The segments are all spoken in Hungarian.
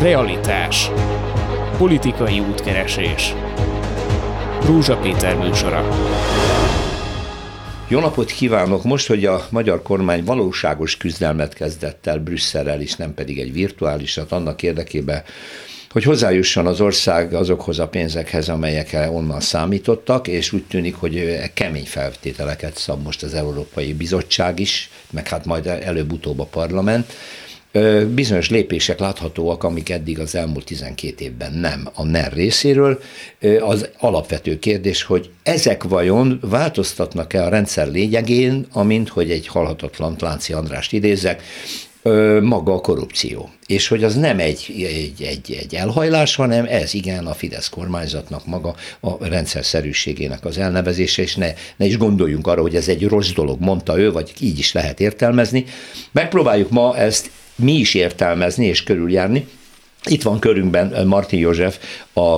Realitás. Politikai útkeresés. Rózsa Péter műsora. Jó napot kívánok! Most, hogy a magyar kormány valóságos küzdelmet kezdett el Brüsszelrel is, nem pedig egy virtuálisat, annak érdekében, hogy hozzájusson az ország azokhoz a pénzekhez, amelyekre onnan számítottak, és úgy tűnik, hogy kemény feltételeket szab most az Európai Bizottság is, meg hát majd előbb-utóbb a parlament, bizonyos lépések láthatóak, amik eddig az elmúlt 12 évben nem a NER részéről. Az alapvető kérdés, hogy ezek vajon változtatnak-e a rendszer lényegén, amint hogy egy halhatatlan Lánci Andrást idézek, maga a korrupció. És hogy az nem egy, egy, egy, egy elhajlás, hanem ez igen a Fidesz kormányzatnak maga a rendszerszerűségének az elnevezése, és ne, ne is gondoljunk arra, hogy ez egy rossz dolog, mondta ő, vagy így is lehet értelmezni. Megpróbáljuk ma ezt mi is értelmezni és körüljárni. Itt van körünkben Martin József, a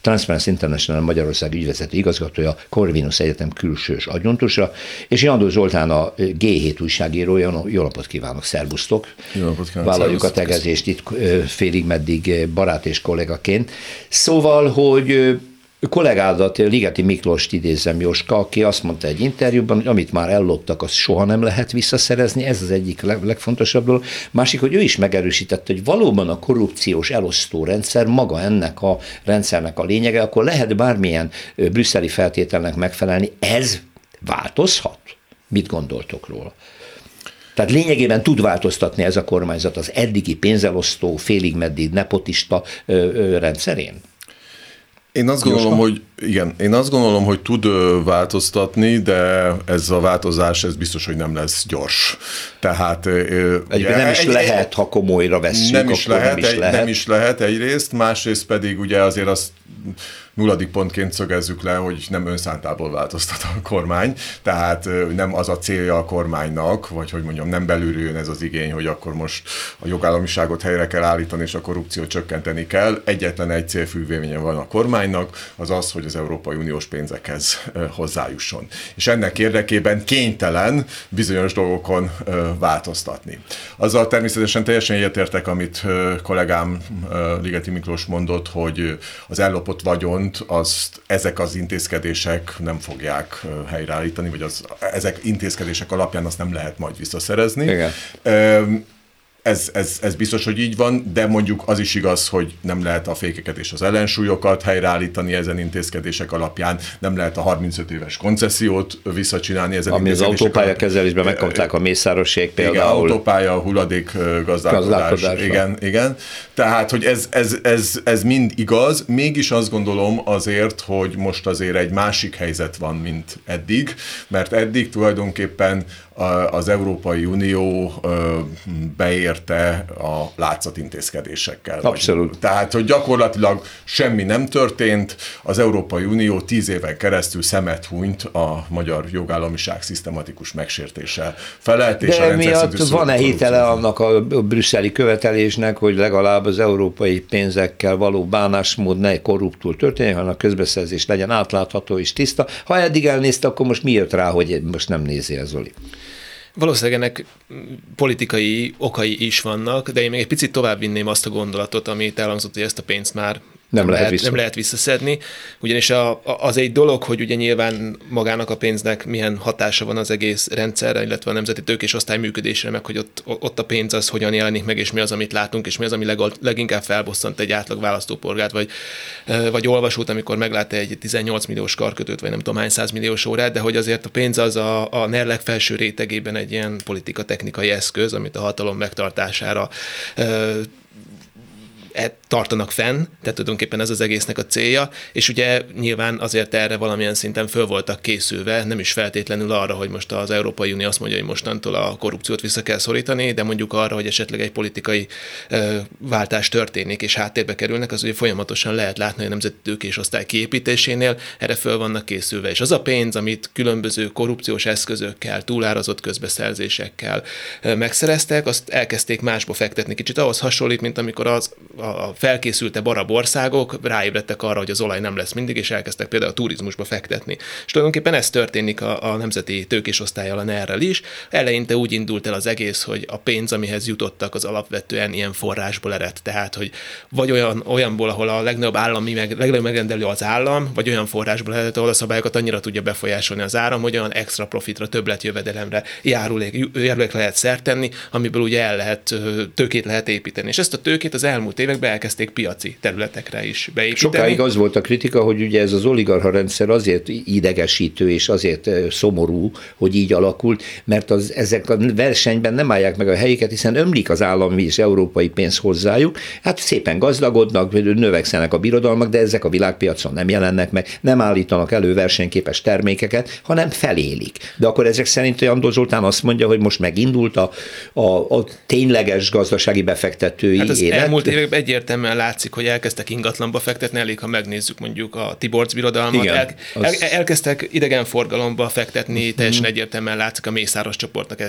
Transparency International Magyarország ügyvezető igazgatója, Corvinus Egyetem külsős adjuntusa, és Jandó Zoltán a G7 újságírója. Jó napot kívánok, szervusztok! Jó napot kívánok! Vállaljuk a tegezést itt félig meddig barát és kollégaként. Szóval, hogy kollégádat, Ligeti Miklóst idézem, Joska, aki azt mondta egy interjúban, hogy amit már elloptak, azt soha nem lehet visszaszerezni, ez az egyik legfontosabb dolog. Másik, hogy ő is megerősítette, hogy valóban a korrupciós elosztó rendszer maga ennek a rendszernek a lényege, akkor lehet bármilyen brüsszeli feltételnek megfelelni, ez változhat? Mit gondoltok róla? Tehát lényegében tud változtatni ez a kormányzat az eddigi pénzelosztó, félig meddig nepotista rendszerén? Én azt gondolom, Jóska? hogy igen, én azt gondolom, hogy tud változtatni, de ez a változás, ez biztos, hogy nem lesz gyors. Tehát ugye, nem is egy, lehet, ha komolyra veszünk, nem is lehet, nem is lehet. Egy, nem is lehet egyrészt, másrészt pedig ugye azért azt nulladik pontként szögezzük le, hogy nem önszántából változtat a kormány, tehát nem az a célja a kormánynak, vagy hogy mondjam, nem belülről jön ez az igény, hogy akkor most a jogállamiságot helyre kell állítani, és a korrupciót csökkenteni kell. Egyetlen egy célfűvénye van a kormánynak, az az, hogy az Európai Uniós pénzekhez hozzájusson. És ennek érdekében kénytelen bizonyos dolgokon változtatni. Azzal természetesen teljesen egyetértek, amit kollégám Ligeti Miklós mondott, hogy az ellopott vagyon viszont azt ezek az intézkedések nem fogják helyreállítani, vagy az, ezek intézkedések alapján azt nem lehet majd visszaszerezni. Igen ez, ez, ez biztos, hogy így van, de mondjuk az is igaz, hogy nem lehet a fékeket és az ellensúlyokat helyreállítani ezen intézkedések alapján, nem lehet a 35 éves koncesziót visszacsinálni ezen Ami az autópálya kezelésben megkapták a mészároség például. Igen, autópálya, hulladék gazdálkodás. Igen, igen. Tehát, hogy ez, ez, ez, ez mind igaz, mégis azt gondolom azért, hogy most azért egy másik helyzet van, mint eddig, mert eddig tulajdonképpen az Európai Unió beérte a látszatintézkedésekkel. Abszolút. Vagy, tehát, hogy gyakorlatilag semmi nem történt, az Európai Unió tíz éven keresztül szemet hunyt a magyar jogállamiság szisztematikus megsértése felett. És De miatt van-e hitele annak a brüsszeli követelésnek, hogy legalább az európai pénzekkel való bánásmód ne korruptul történjen, hanem a közbeszerzés legyen átlátható és tiszta. Ha eddig elnézte, akkor most mi jött rá, hogy most nem nézi ez Zoli? Valószínűleg ennek politikai okai is vannak, de én még egy picit tovább vinném azt a gondolatot, amit elhangzott, hogy ezt a pénzt már nem, nem, lehet, vissza. nem lehet visszaszedni, ugyanis a, a, az egy dolog, hogy ugye nyilván magának a pénznek milyen hatása van az egész rendszerre, illetve a nemzeti tőkés osztály működésre, meg hogy ott, ott a pénz az hogyan jelenik meg, és mi az, amit látunk, és mi az, ami leg, leginkább felbosszant egy átlag választópolgárt, vagy, vagy olvasót, amikor meglát egy 18 milliós karkötőt, vagy nem tudom hány milliós órát, de hogy azért a pénz az a, a NER legfelső rétegében egy ilyen politika technikai eszköz, amit a hatalom megtartására tartanak fenn, tehát tulajdonképpen ez az egésznek a célja, és ugye nyilván azért erre valamilyen szinten föl voltak készülve, nem is feltétlenül arra, hogy most az Európai Unió azt mondja, hogy mostantól a korrupciót vissza kell szorítani, de mondjuk arra, hogy esetleg egy politikai ö, váltás történik, és háttérbe kerülnek, az ugye folyamatosan lehet látni, a nemzeti tőkés osztály kiépítésénél erre föl vannak készülve. És az a pénz, amit különböző korrupciós eszközökkel, túlárazott közbeszerzésekkel megszereztek, azt elkezdték másba fektetni. Kicsit ahhoz hasonlít, mint amikor az a felkészülte barab országok ráébredtek arra, hogy az olaj nem lesz mindig, és elkezdtek például a turizmusba fektetni. És tulajdonképpen ez történik a, a nemzeti tőkésosztályjal a ner is. Eleinte úgy indult el az egész, hogy a pénz, amihez jutottak, az alapvetően ilyen forrásból eredt. Tehát, hogy vagy olyan, olyanból, ahol a legnagyobb állami, meg, legnagyobb megrendelő az állam, vagy olyan forrásból eredt, ahol a szabályokat annyira tudja befolyásolni az áram, hogy olyan extra profitra, többletjövedelemre járulék, járulék lehet szert tenni, amiből ugye el lehet, tőkét lehet építeni. És ezt a tőkét az elmúlt években elkezdték piaci területekre is beépíteni. Sokáig az volt a kritika, hogy ugye ez az oligarha rendszer azért idegesítő és azért szomorú, hogy így alakult, mert az, ezek a versenyben nem állják meg a helyüket, hiszen ömlik az állami és európai pénz hozzájuk, hát szépen gazdagodnak, növekszenek a birodalmak, de ezek a világpiacon nem jelennek meg, nem állítanak elő versenyképes termékeket, hanem felélik. De akkor ezek szerint Andor Zoltán azt mondja, hogy most megindult a, a, a tényleges gazdasági befektetői hát az élet. elmúlt években egyértelműen látszik, hogy elkezdtek ingatlanba fektetni, elég, ha megnézzük mondjuk a Tiborcs birodalmat, Igen, el, az... el, elkezdtek idegenforgalomba fektetni, uh-huh. teljesen egyértelműen látszik a Mészáros csoportnak,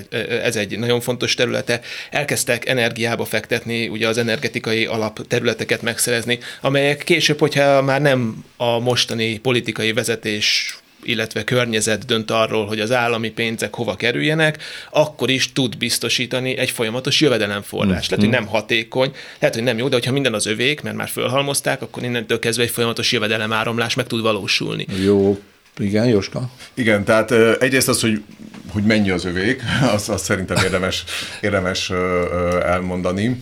ez egy nagyon fontos területe. Elkezdtek energiába fektetni, ugye az energetikai alapterületeket megszerezni, amelyek később, hogyha már nem a mostani politikai vezetés illetve környezet dönt arról, hogy az állami pénzek hova kerüljenek, akkor is tud biztosítani egy folyamatos jövedelemforrás. Mm. Lehet, hogy nem hatékony, lehet, hogy nem jó, de hogyha minden az övék, mert már fölhalmozták, akkor innentől kezdve egy folyamatos jövedelemáramlás meg tud valósulni. Jó, igen, Jóska? Igen, tehát egyrészt az, hogy, hogy mennyi az övék, azt, azt szerintem érdemes, érdemes elmondani.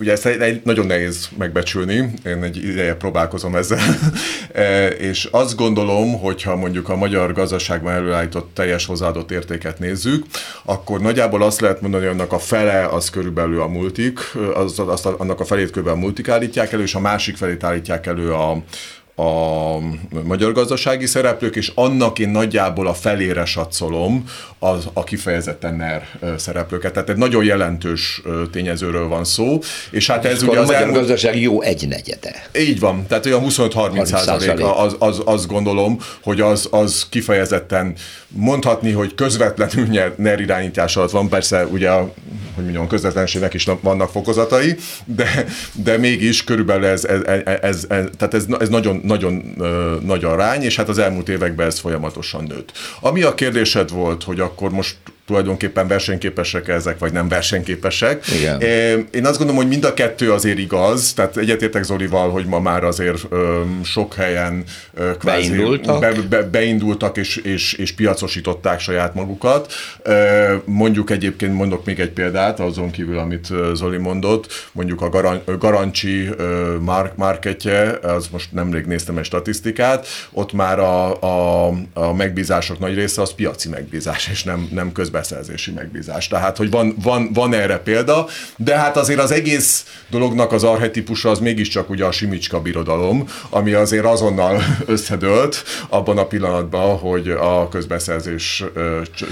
Ugye ezt egy, egy, nagyon nehéz megbecsülni, én egy ideje próbálkozom ezzel, és azt gondolom, hogyha mondjuk a magyar gazdaságban előállított teljes hozzáadott értéket nézzük, akkor nagyjából azt lehet mondani, hogy annak a fele az körülbelül a multik, az, az, annak a felét körülbelül a multik állítják elő, és a másik felét állítják elő a, a magyar gazdasági szereplők, és annak én nagyjából a felére satszolom az, a kifejezetten NER szereplőket. Tehát egy nagyon jelentős tényezőről van szó. És hát ez ugye a magyar elmúlt... gazdaság jó egynegyede. Így van, tehát olyan 25-30 százaléka, az, az, azt gondolom, hogy az, az kifejezetten mondhatni, hogy közvetlenül NER irányítás alatt van, persze ugye hogy mondjam, közvetlenségnek is vannak fokozatai, de, de mégis körülbelül ez, ez, ez, ez, ez tehát ez, ez nagyon, nagyon nagy arány, és hát az elmúlt években ez folyamatosan nőtt. Ami a kérdésed volt, hogy akkor most tulajdonképpen versenyképesek ezek, vagy nem versenyképesek. Igen. Én azt gondolom, hogy mind a kettő azért igaz, tehát egyetértek Zolival, hogy ma már azért sok helyen kvázi beindultak, be, be, beindultak és, és, és piacosították saját magukat. Mondjuk egyébként mondok még egy példát, azon kívül, amit Zoli mondott, mondjuk a garan, Garancsi mark, marketje, az most nemrég néztem egy statisztikát, ott már a, a, a megbízások nagy része az piaci megbízás, és nem, nem közben beszerzési megbízás. Tehát, hogy van, van, van erre példa, de hát azért az egész dolognak az arhetipusa az mégiscsak ugye a Simicska birodalom, ami azért azonnal összedőlt abban a pillanatban, hogy a közbeszerzés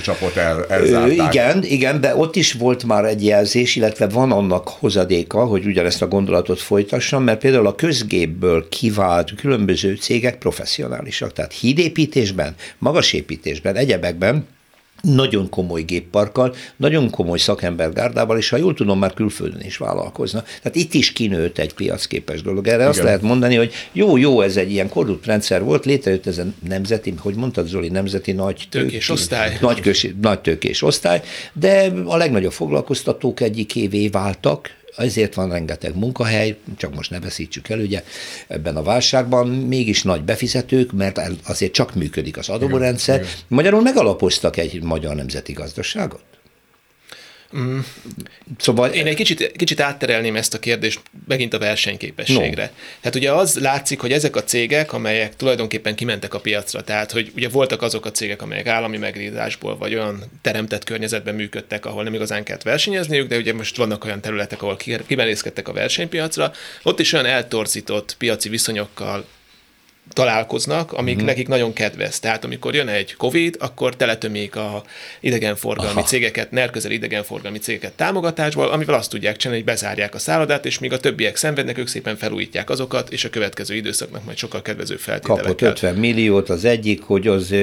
csapot el, elzárták. Igen, igen, de ott is volt már egy jelzés, illetve van annak hozadéka, hogy ugyanezt a gondolatot folytassam, mert például a közgépből kivált különböző cégek professzionálisak, tehát hídépítésben, magasépítésben, egyebekben nagyon komoly gépparkkal, nagyon komoly szakembergárdával, és ha jól tudom, már külföldön is vállalkozna. Tehát itt is kinőtt egy piacképes dolog. Erre Igen. azt lehet mondani, hogy jó, jó, ez egy ilyen korrupt rendszer volt, létrejött ez a nemzeti, hogy mondtad Zoli, nemzeti nagy tőkés osztály. Nagy, kös, nagy tőkés osztály, de a legnagyobb foglalkoztatók egyikévé váltak, ezért van rengeteg munkahely, csak most ne veszítsük el, ugye ebben a válságban, mégis nagy befizetők, mert azért csak működik az adórendszer. Magyarul megalapoztak egy magyar nemzeti gazdaságot? Mm. Szóval én egy kicsit, kicsit átterelném ezt a kérdést megint a versenyképességre. No. Hát ugye az látszik, hogy ezek a cégek, amelyek tulajdonképpen kimentek a piacra, tehát hogy ugye voltak azok a cégek, amelyek állami megrázásból vagy olyan teremtett környezetben működtek, ahol nem igazán kellett versenyezniük, de ugye most vannak olyan területek, ahol kimerészkedtek a versenypiacra, ott is olyan eltorzított piaci viszonyokkal találkoznak, amik uh-huh. nekik nagyon kedvez. Tehát amikor jön egy Covid, akkor teletömik a idegenforgalmi Aha. cégeket, nerközel idegenforgalmi cégeket támogatásból, amivel azt tudják csinálni, hogy bezárják a szállodát, és míg a többiek szenvednek, ők szépen felújítják azokat, és a következő időszaknak majd sokkal kedvező feltételekkel. Kapott 50 milliót az egyik, hogy az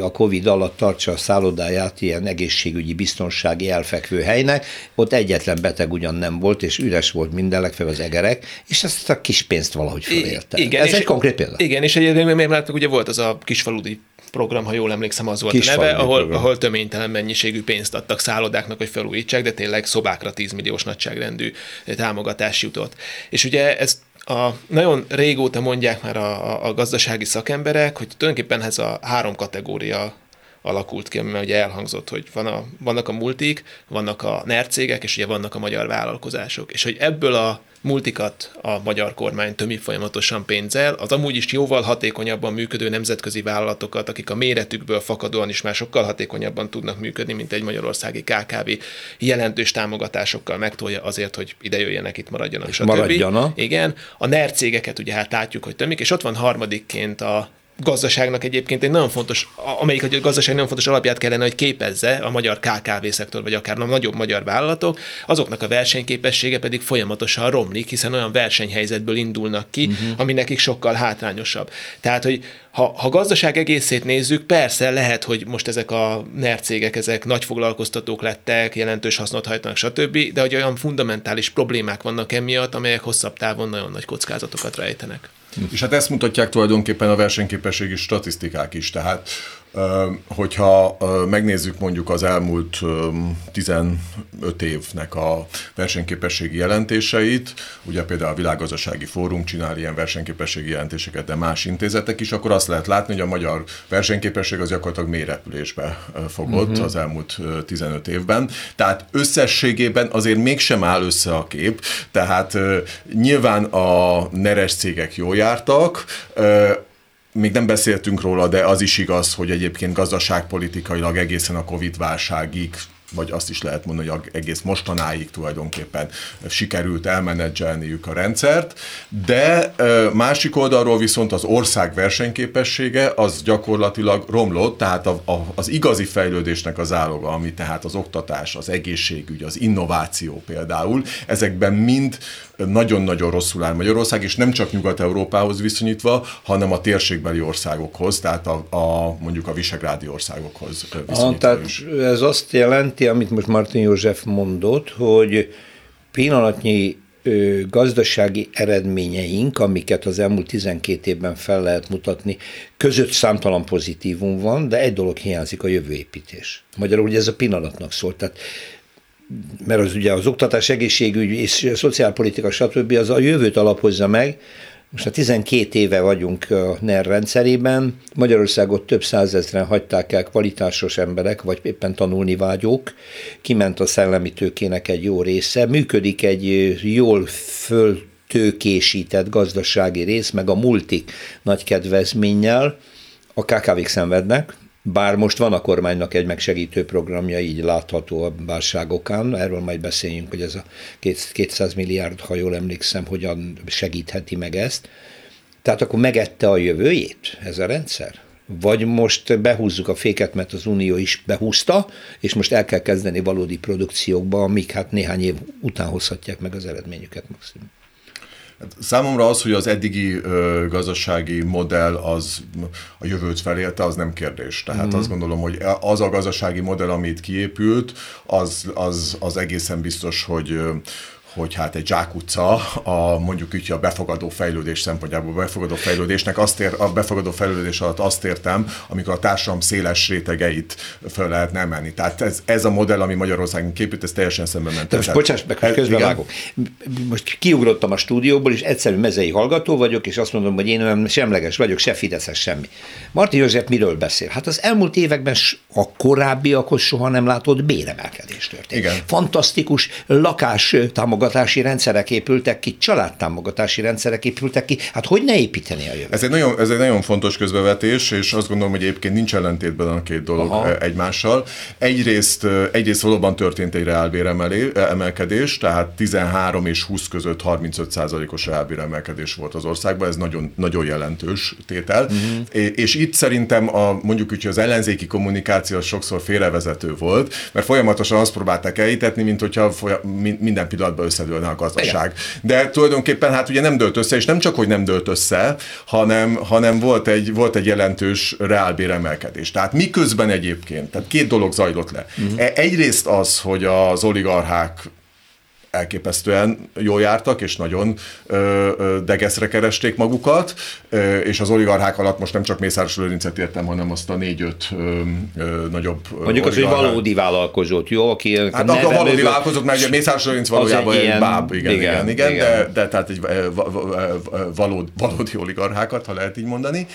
a Covid alatt tartsa a szállodáját ilyen egészségügyi biztonsági elfekvő helynek. Ott egyetlen beteg ugyan nem volt, és üres volt minden, legfeljebb az egerek, és ezt a kis pénzt valahogy felélte. Igen, Ez egy konkrét példa. Igen, és egyébként még láttuk, ugye volt az a kisfaludi program, ha jól emlékszem, az volt Kis a neve, ahol, ahol töménytelen mennyiségű pénzt adtak szállodáknak, hogy felújítsák, de tényleg szobákra 10 milliós nagyságrendű támogatás jutott. És ugye ez a, nagyon régóta mondják már a, a gazdasági szakemberek, hogy tulajdonképpen ez a három kategória alakult ki, mert ugye elhangzott, hogy van a, vannak a multik, vannak a NER cégek, és ugye vannak a magyar vállalkozások. És hogy ebből a multikat a magyar kormány tömi folyamatosan pénzzel, az amúgy is jóval hatékonyabban működő nemzetközi vállalatokat, akik a méretükből fakadóan is már sokkal hatékonyabban tudnak működni, mint egy magyarországi KKV jelentős támogatásokkal megtolja azért, hogy ide jöjjenek, itt maradjanak. És maradjanak. Igen. A NER cégeket ugye hát látjuk, hogy tömik, és ott van harmadikként a gazdaságnak egyébként egy nagyon fontos, amelyik a gazdaság nagyon fontos alapját kellene, hogy képezze a magyar KKV-szektor, vagy akár a nagyobb magyar vállalatok, azoknak a versenyképessége pedig folyamatosan romlik, hiszen olyan versenyhelyzetből indulnak ki, uh-huh. ami nekik sokkal hátrányosabb. Tehát, hogy ha, ha gazdaság egészét nézzük, persze lehet, hogy most ezek a NER cégek, ezek nagy foglalkoztatók lettek, jelentős hasznot hajtanak, stb., de hogy olyan fundamentális problémák vannak emiatt, amelyek hosszabb távon nagyon nagy kockázatokat rejtenek. És hát ezt mutatják tulajdonképpen a versenyképességi statisztikák is. Tehát Hogyha megnézzük mondjuk az elmúlt 15 évnek a versenyképességi jelentéseit, ugye például a Világgazdasági Fórum csinál ilyen versenyképességi jelentéseket, de más intézetek is, akkor azt lehet látni, hogy a magyar versenyképesség az gyakorlatilag mélyrepülésbe fogott uh-huh. az elmúlt 15 évben. Tehát összességében azért mégsem áll össze a kép, tehát nyilván a neres cégek jól jártak, még nem beszéltünk róla, de az is igaz, hogy egyébként gazdaságpolitikailag egészen a Covid válságig vagy azt is lehet mondani, hogy egész mostanáig tulajdonképpen sikerült elmenedzselniük a rendszert, de másik oldalról viszont az ország versenyképessége az gyakorlatilag romlott, tehát a, a, az igazi fejlődésnek az áloga, ami tehát az oktatás, az egészségügy, az innováció például, ezekben mind nagyon-nagyon rosszul áll Magyarország, és nem csak Nyugat-Európához viszonyítva, hanem a térségbeli országokhoz, tehát a, a mondjuk a visegrádi országokhoz viszonyítva ah, tehát is. Ez azt jelenti, amit most Martin József mondott, hogy pillanatnyi gazdasági eredményeink, amiket az elmúlt 12 évben fel lehet mutatni, között számtalan pozitívum van, de egy dolog hiányzik, a jövőépítés. Magyarul ugye ez a pillanatnak szól. Tehát mert az ugye az oktatás, egészségügy és szociálpolitika, stb. az a jövőt alapozza meg, most a 12 éve vagyunk a NER rendszerében, Magyarországot több százezren hagyták el kvalitásos emberek, vagy éppen tanulni vágyók, kiment a szellemi tőkének egy jó része, működik egy jól föl tőkésített gazdasági rész, meg a multik nagy kedvezménnyel, a KKV-k szenvednek, bár most van a kormánynak egy megsegítő programja, így látható a válságokán, erről majd beszéljünk, hogy ez a 200 milliárd, ha jól emlékszem, hogyan segítheti meg ezt. Tehát akkor megette a jövőjét ez a rendszer? Vagy most behúzzuk a féket, mert az Unió is behúzta, és most el kell kezdeni valódi produkciókba, amik hát néhány év után hozhatják meg az eredményüket maximum. Hát számomra az, hogy az eddigi ö, gazdasági modell az a jövőt felélte, az nem kérdés. Tehát mm. azt gondolom, hogy az a gazdasági modell, amit kiépült, az, az, az egészen biztos, hogy hogy hát egy zsákutca a mondjuk így a befogadó fejlődés szempontjából, a befogadó fejlődésnek azt ér, a befogadó fejlődés alatt azt értem, amikor a társadalom széles rétegeit föl lehetne emelni. Tehát ez, ez a modell, ami Magyarországon képült, ez teljesen szemben ment. most bocsáss meg, hogy közben vágok. Most kiugrottam a stúdióból, és egyszerű mezei hallgató vagyok, és azt mondom, hogy én olyan semleges vagyok, se Fideszes semmi. Marti József miről beszél? Hát az elmúlt években a korábbiakhoz soha nem látott béremelkedés történt. Igen. Fantasztikus lakás támogatás támogatási rendszerek épültek ki, családtámogatási rendszerek épültek ki. Hát hogy ne építeni a jövőt? Ez egy nagyon, ez egy nagyon fontos közbevetés, és azt gondolom, hogy egyébként nincs ellentétben a két dolog Aha. egymással. Egyrészt, egyrészt valóban történt egy reálbéremelkedés, tehát 13 és 20 között 35 százalékos reálbéremelkedés volt az országban, ez nagyon, nagyon jelentős tétel. Uh-huh. És itt szerintem a, mondjuk úgy, hogy az ellenzéki kommunikáció sokszor félrevezető volt, mert folyamatosan azt próbálták elítetni, mint hogyha minden pillanatban összedőlne a gazdaság. De tulajdonképpen hát ugye nem dőlt össze, és nem csak, hogy nem dőlt össze, hanem, hanem volt, egy, volt egy jelentős reálbéremelkedés. Tehát miközben egyébként, tehát két dolog zajlott le. Uh-huh. Egyrészt az, hogy az oligarchák elképesztően jól jártak, és nagyon ö, ö, degeszre keresték magukat, ö, és az oligarchák alatt most nem csak Mészáros Lőrincet értem, hanem azt a négy-öt nagyobb Mondjuk az, hogy valódi vállalkozót, jó? Aki hát a valódi vállalkozót, mert Mészáros Lőrinc valójában egy, ilyen, báb, igen, igen, igen, igen, igen. De, de tehát egy valódi, valódi oligarchákat, ha lehet így mondani,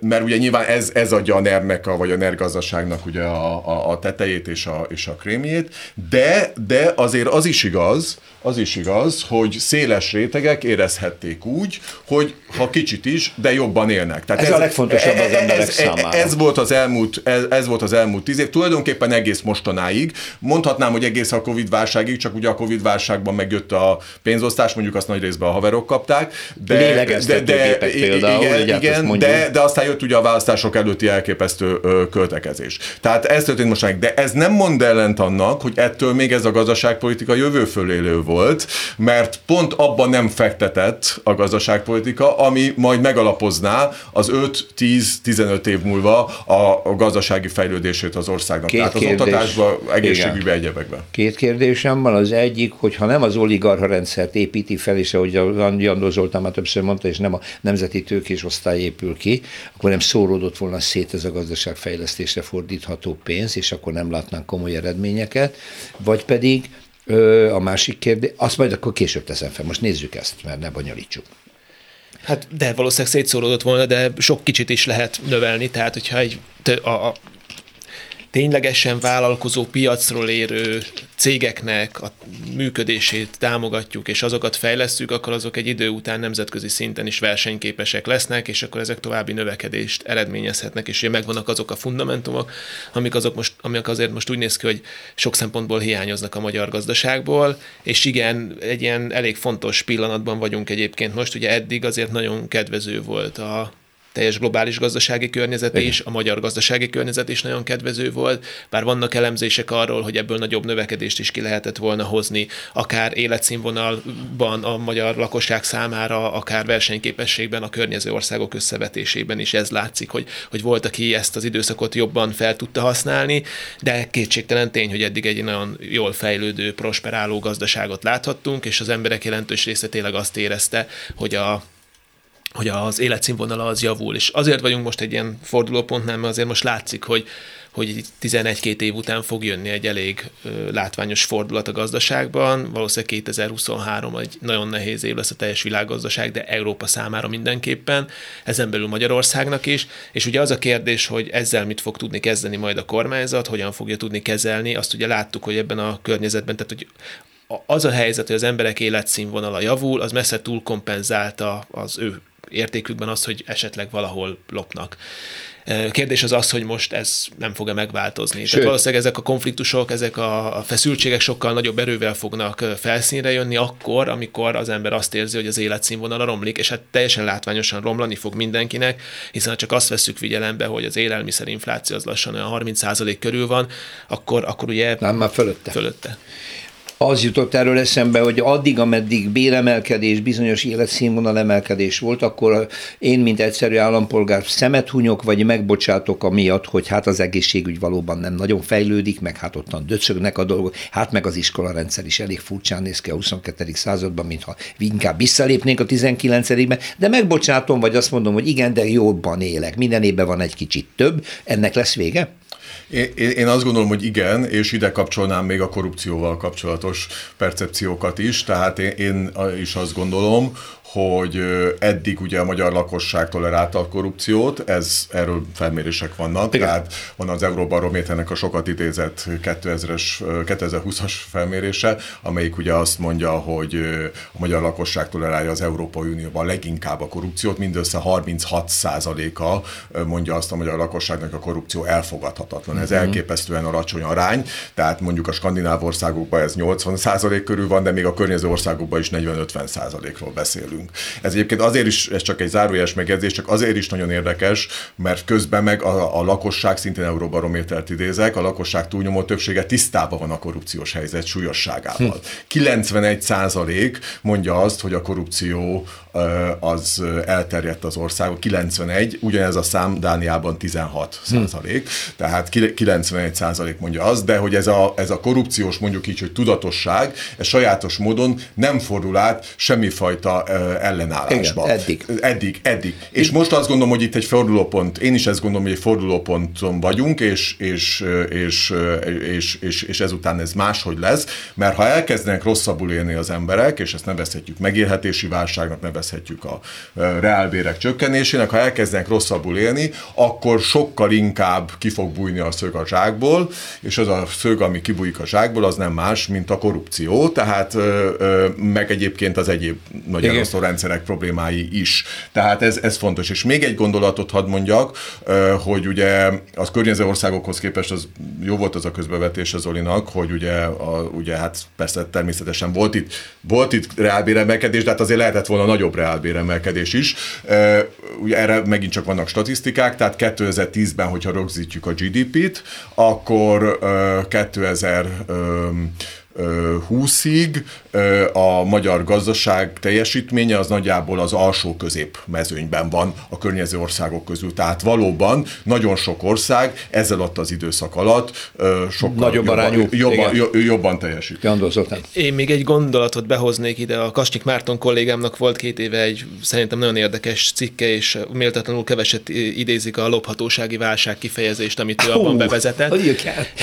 mert ugye nyilván ez, ez adja a ner a, vagy a NER gazdaságnak ugye a, a, a tetejét és a, és a krémjét, de, de azért az is igaz, az is igaz, hogy széles rétegek érezhették úgy, hogy ha kicsit is, de jobban élnek. Tehát ez, ez a legfontosabb az emberek ez, számára. Ez volt az elmúlt, ez, ez volt az elmúlt tíz év, tulajdonképpen egész mostanáig. Mondhatnám, hogy egész a Covid válságig, csak ugye a Covid válságban megjött a pénzosztás, mondjuk azt nagy részben a haverok kapták. De, de, de, például, igen, igen de, de aztán jött ugye a választások előtti elképesztő költekezés. Tehát ez történt mostanáig. De ez nem mond ellent annak, hogy ettől még ez a gazdaságpolitika jövő fölélő volt, mert pont abban nem fektetett a gazdaságpolitika, ami majd megalapozná az 5-10-15 év múlva a, gazdasági fejlődését az országnak. Két Tehát az kérdés, oktatásban, egészségügyben, egyebekben. Két kérdésem van. Az egyik, hogy ha nem az oligarha rendszert építi fel, és ahogy Jandó Zoltán már többször mondta, és nem a nemzeti tőkés osztály épül ki, akkor nem szóródott volna szét ez a gazdaságfejlesztésre fordítható pénz, és akkor nem látnánk komoly eredményeket, vagy pedig a másik kérdés, azt majd akkor később teszem fel. Most nézzük ezt, mert ne bonyolítsuk. Hát de valószínűleg szétszóródott volna, de sok kicsit is lehet növelni, tehát hogyha egy, a, a ténylegesen vállalkozó piacról érő cégeknek a működését támogatjuk, és azokat fejlesztjük, akkor azok egy idő után nemzetközi szinten is versenyképesek lesznek, és akkor ezek további növekedést eredményezhetnek, és ugye megvannak azok a fundamentumok, amik, azok most, amik azért most úgy néz ki, hogy sok szempontból hiányoznak a magyar gazdaságból, és igen, egy ilyen elég fontos pillanatban vagyunk egyébként most, ugye eddig azért nagyon kedvező volt a teljes globális gazdasági környezet Igen. is, a magyar gazdasági környezet is nagyon kedvező volt, bár vannak elemzések arról, hogy ebből nagyobb növekedést is ki lehetett volna hozni, akár életszínvonalban a magyar lakosság számára, akár versenyképességben a környező országok összevetésében is ez látszik, hogy, hogy volt, aki ezt az időszakot jobban fel tudta használni, de kétségtelen tény, hogy eddig egy nagyon jól fejlődő, prosperáló gazdaságot láthattunk, és az emberek jelentős része tényleg azt érezte, hogy a hogy az életszínvonala az javul. És azért vagyunk most egy ilyen fordulópontnál, mert azért most látszik, hogy, hogy 11-2 év után fog jönni egy elég látványos fordulat a gazdaságban. Valószínűleg 2023 egy nagyon nehéz év lesz a teljes világgazdaság, de Európa számára mindenképpen, ezen belül Magyarországnak is. És ugye az a kérdés, hogy ezzel mit fog tudni kezdeni majd a kormányzat, hogyan fogja tudni kezelni, azt ugye láttuk, hogy ebben a környezetben, tehát hogy az a helyzet, hogy az emberek életszínvonala javul, az messze túl kompenzálta az ő értékükben az, hogy esetleg valahol lopnak. Kérdés az az, hogy most ez nem fog-e megváltozni. Sőt. Tehát valószínűleg ezek a konfliktusok, ezek a feszültségek sokkal nagyobb erővel fognak felszínre jönni akkor, amikor az ember azt érzi, hogy az életszínvonala romlik, és hát teljesen látványosan romlani fog mindenkinek, hiszen ha csak azt veszük figyelembe, hogy az élelmiszerinfláció az lassan olyan 30% körül van, akkor, akkor ugye... Nem, már fölötte. Fölötte az jutott erről eszembe, hogy addig, ameddig béremelkedés, bizonyos életszínvonal emelkedés volt, akkor én, mint egyszerű állampolgár szemet hunyok, vagy megbocsátok amiatt, hogy hát az egészségügy valóban nem nagyon fejlődik, meg hát ottan döcögnek a dolgok, hát meg az iskolarendszer is elég furcsán néz ki a 22. században, mintha inkább visszalépnénk a 19-ben, de megbocsátom, vagy azt mondom, hogy igen, de jobban élek, minden évben van egy kicsit több, ennek lesz vége? Én, én azt gondolom, hogy igen, és ide kapcsolnám még a korrupcióval kapcsolatos percepciókat is, tehát én, én is azt gondolom, hogy eddig ugye a magyar lakosság tolerálta a korrupciót, ez, erről felmérések vannak, Igen. tehát van az Euróbarométernek a sokat idézett 2000-es, 2020-as felmérése, amelyik ugye azt mondja, hogy a magyar lakosság tolerálja az Európai Unióban leginkább a korrupciót, mindössze 36%-a mondja azt a magyar lakosságnak a korrupció elfogadhatatlan. Ez uh-huh. elképesztően alacsony arány, tehát mondjuk a skandináv országokban ez 80% körül van, de még a környező országokban is 40-50%-ról beszélünk beszélünk. Ez egyébként azért is, ez csak egy zárójeles megjegyzés, csak azért is nagyon érdekes, mert közben meg a, a lakosság, szintén Euróbarométert idézek, a lakosság túlnyomó többsége tisztában van a korrupciós helyzet súlyosságával. Hm. 91 százalék mondja azt, hogy a korrupció az elterjedt az ország, 91, ugyanez a szám Dániában 16 százalék, hm. tehát 91 százalék mondja azt, de hogy ez a, ez a korrupciós mondjuk így, hogy tudatosság, ez sajátos módon nem fordul át semmifajta ellenállásba. Igen, eddig. Eddig, eddig. És most azt gondolom, hogy itt egy fordulópont, én is ezt gondolom, hogy egy fordulóponton vagyunk, és, és, és, és, és, és ezután ez máshogy lesz, mert ha elkezdenek rosszabbul élni az emberek, és ezt nevezhetjük megélhetési válságnak, nevezhetjük a reálbérek csökkenésének, ha elkezdenek rosszabbul élni, akkor sokkal inkább ki fog bújni a szög a zsákból, és az a szög, ami kibújik a zsákból, az nem más, mint a korrupció, tehát meg egyébként az egyéb nagy rendszerek problémái is. Tehát ez, ez fontos. És még egy gondolatot hadd mondjak, hogy ugye az környező országokhoz képest az jó volt az a közbevetés az Zolinak, hogy ugye, a, ugye hát persze természetesen volt itt, volt itt reálbéremelkedés, de hát azért lehetett volna nagyobb reálbéremelkedés is. Ugye erre megint csak vannak statisztikák, tehát 2010-ben, hogyha rögzítjük a GDP-t, akkor 2000 20-ig a magyar gazdaság teljesítménye az nagyjából az alsó közép mezőnyben van a környező országok közül. Tehát valóban nagyon sok ország ezzel alatt az időszak alatt sokkal Nagyobb jobban, arányú, jobban, jobban, jobban teljesít. Én még egy gondolatot behoznék ide. A Kasnyik Márton kollégámnak volt két éve egy szerintem nagyon érdekes cikke, és méltatlanul keveset idézik a lophatósági válság kifejezést, amit ő abban bevezetett.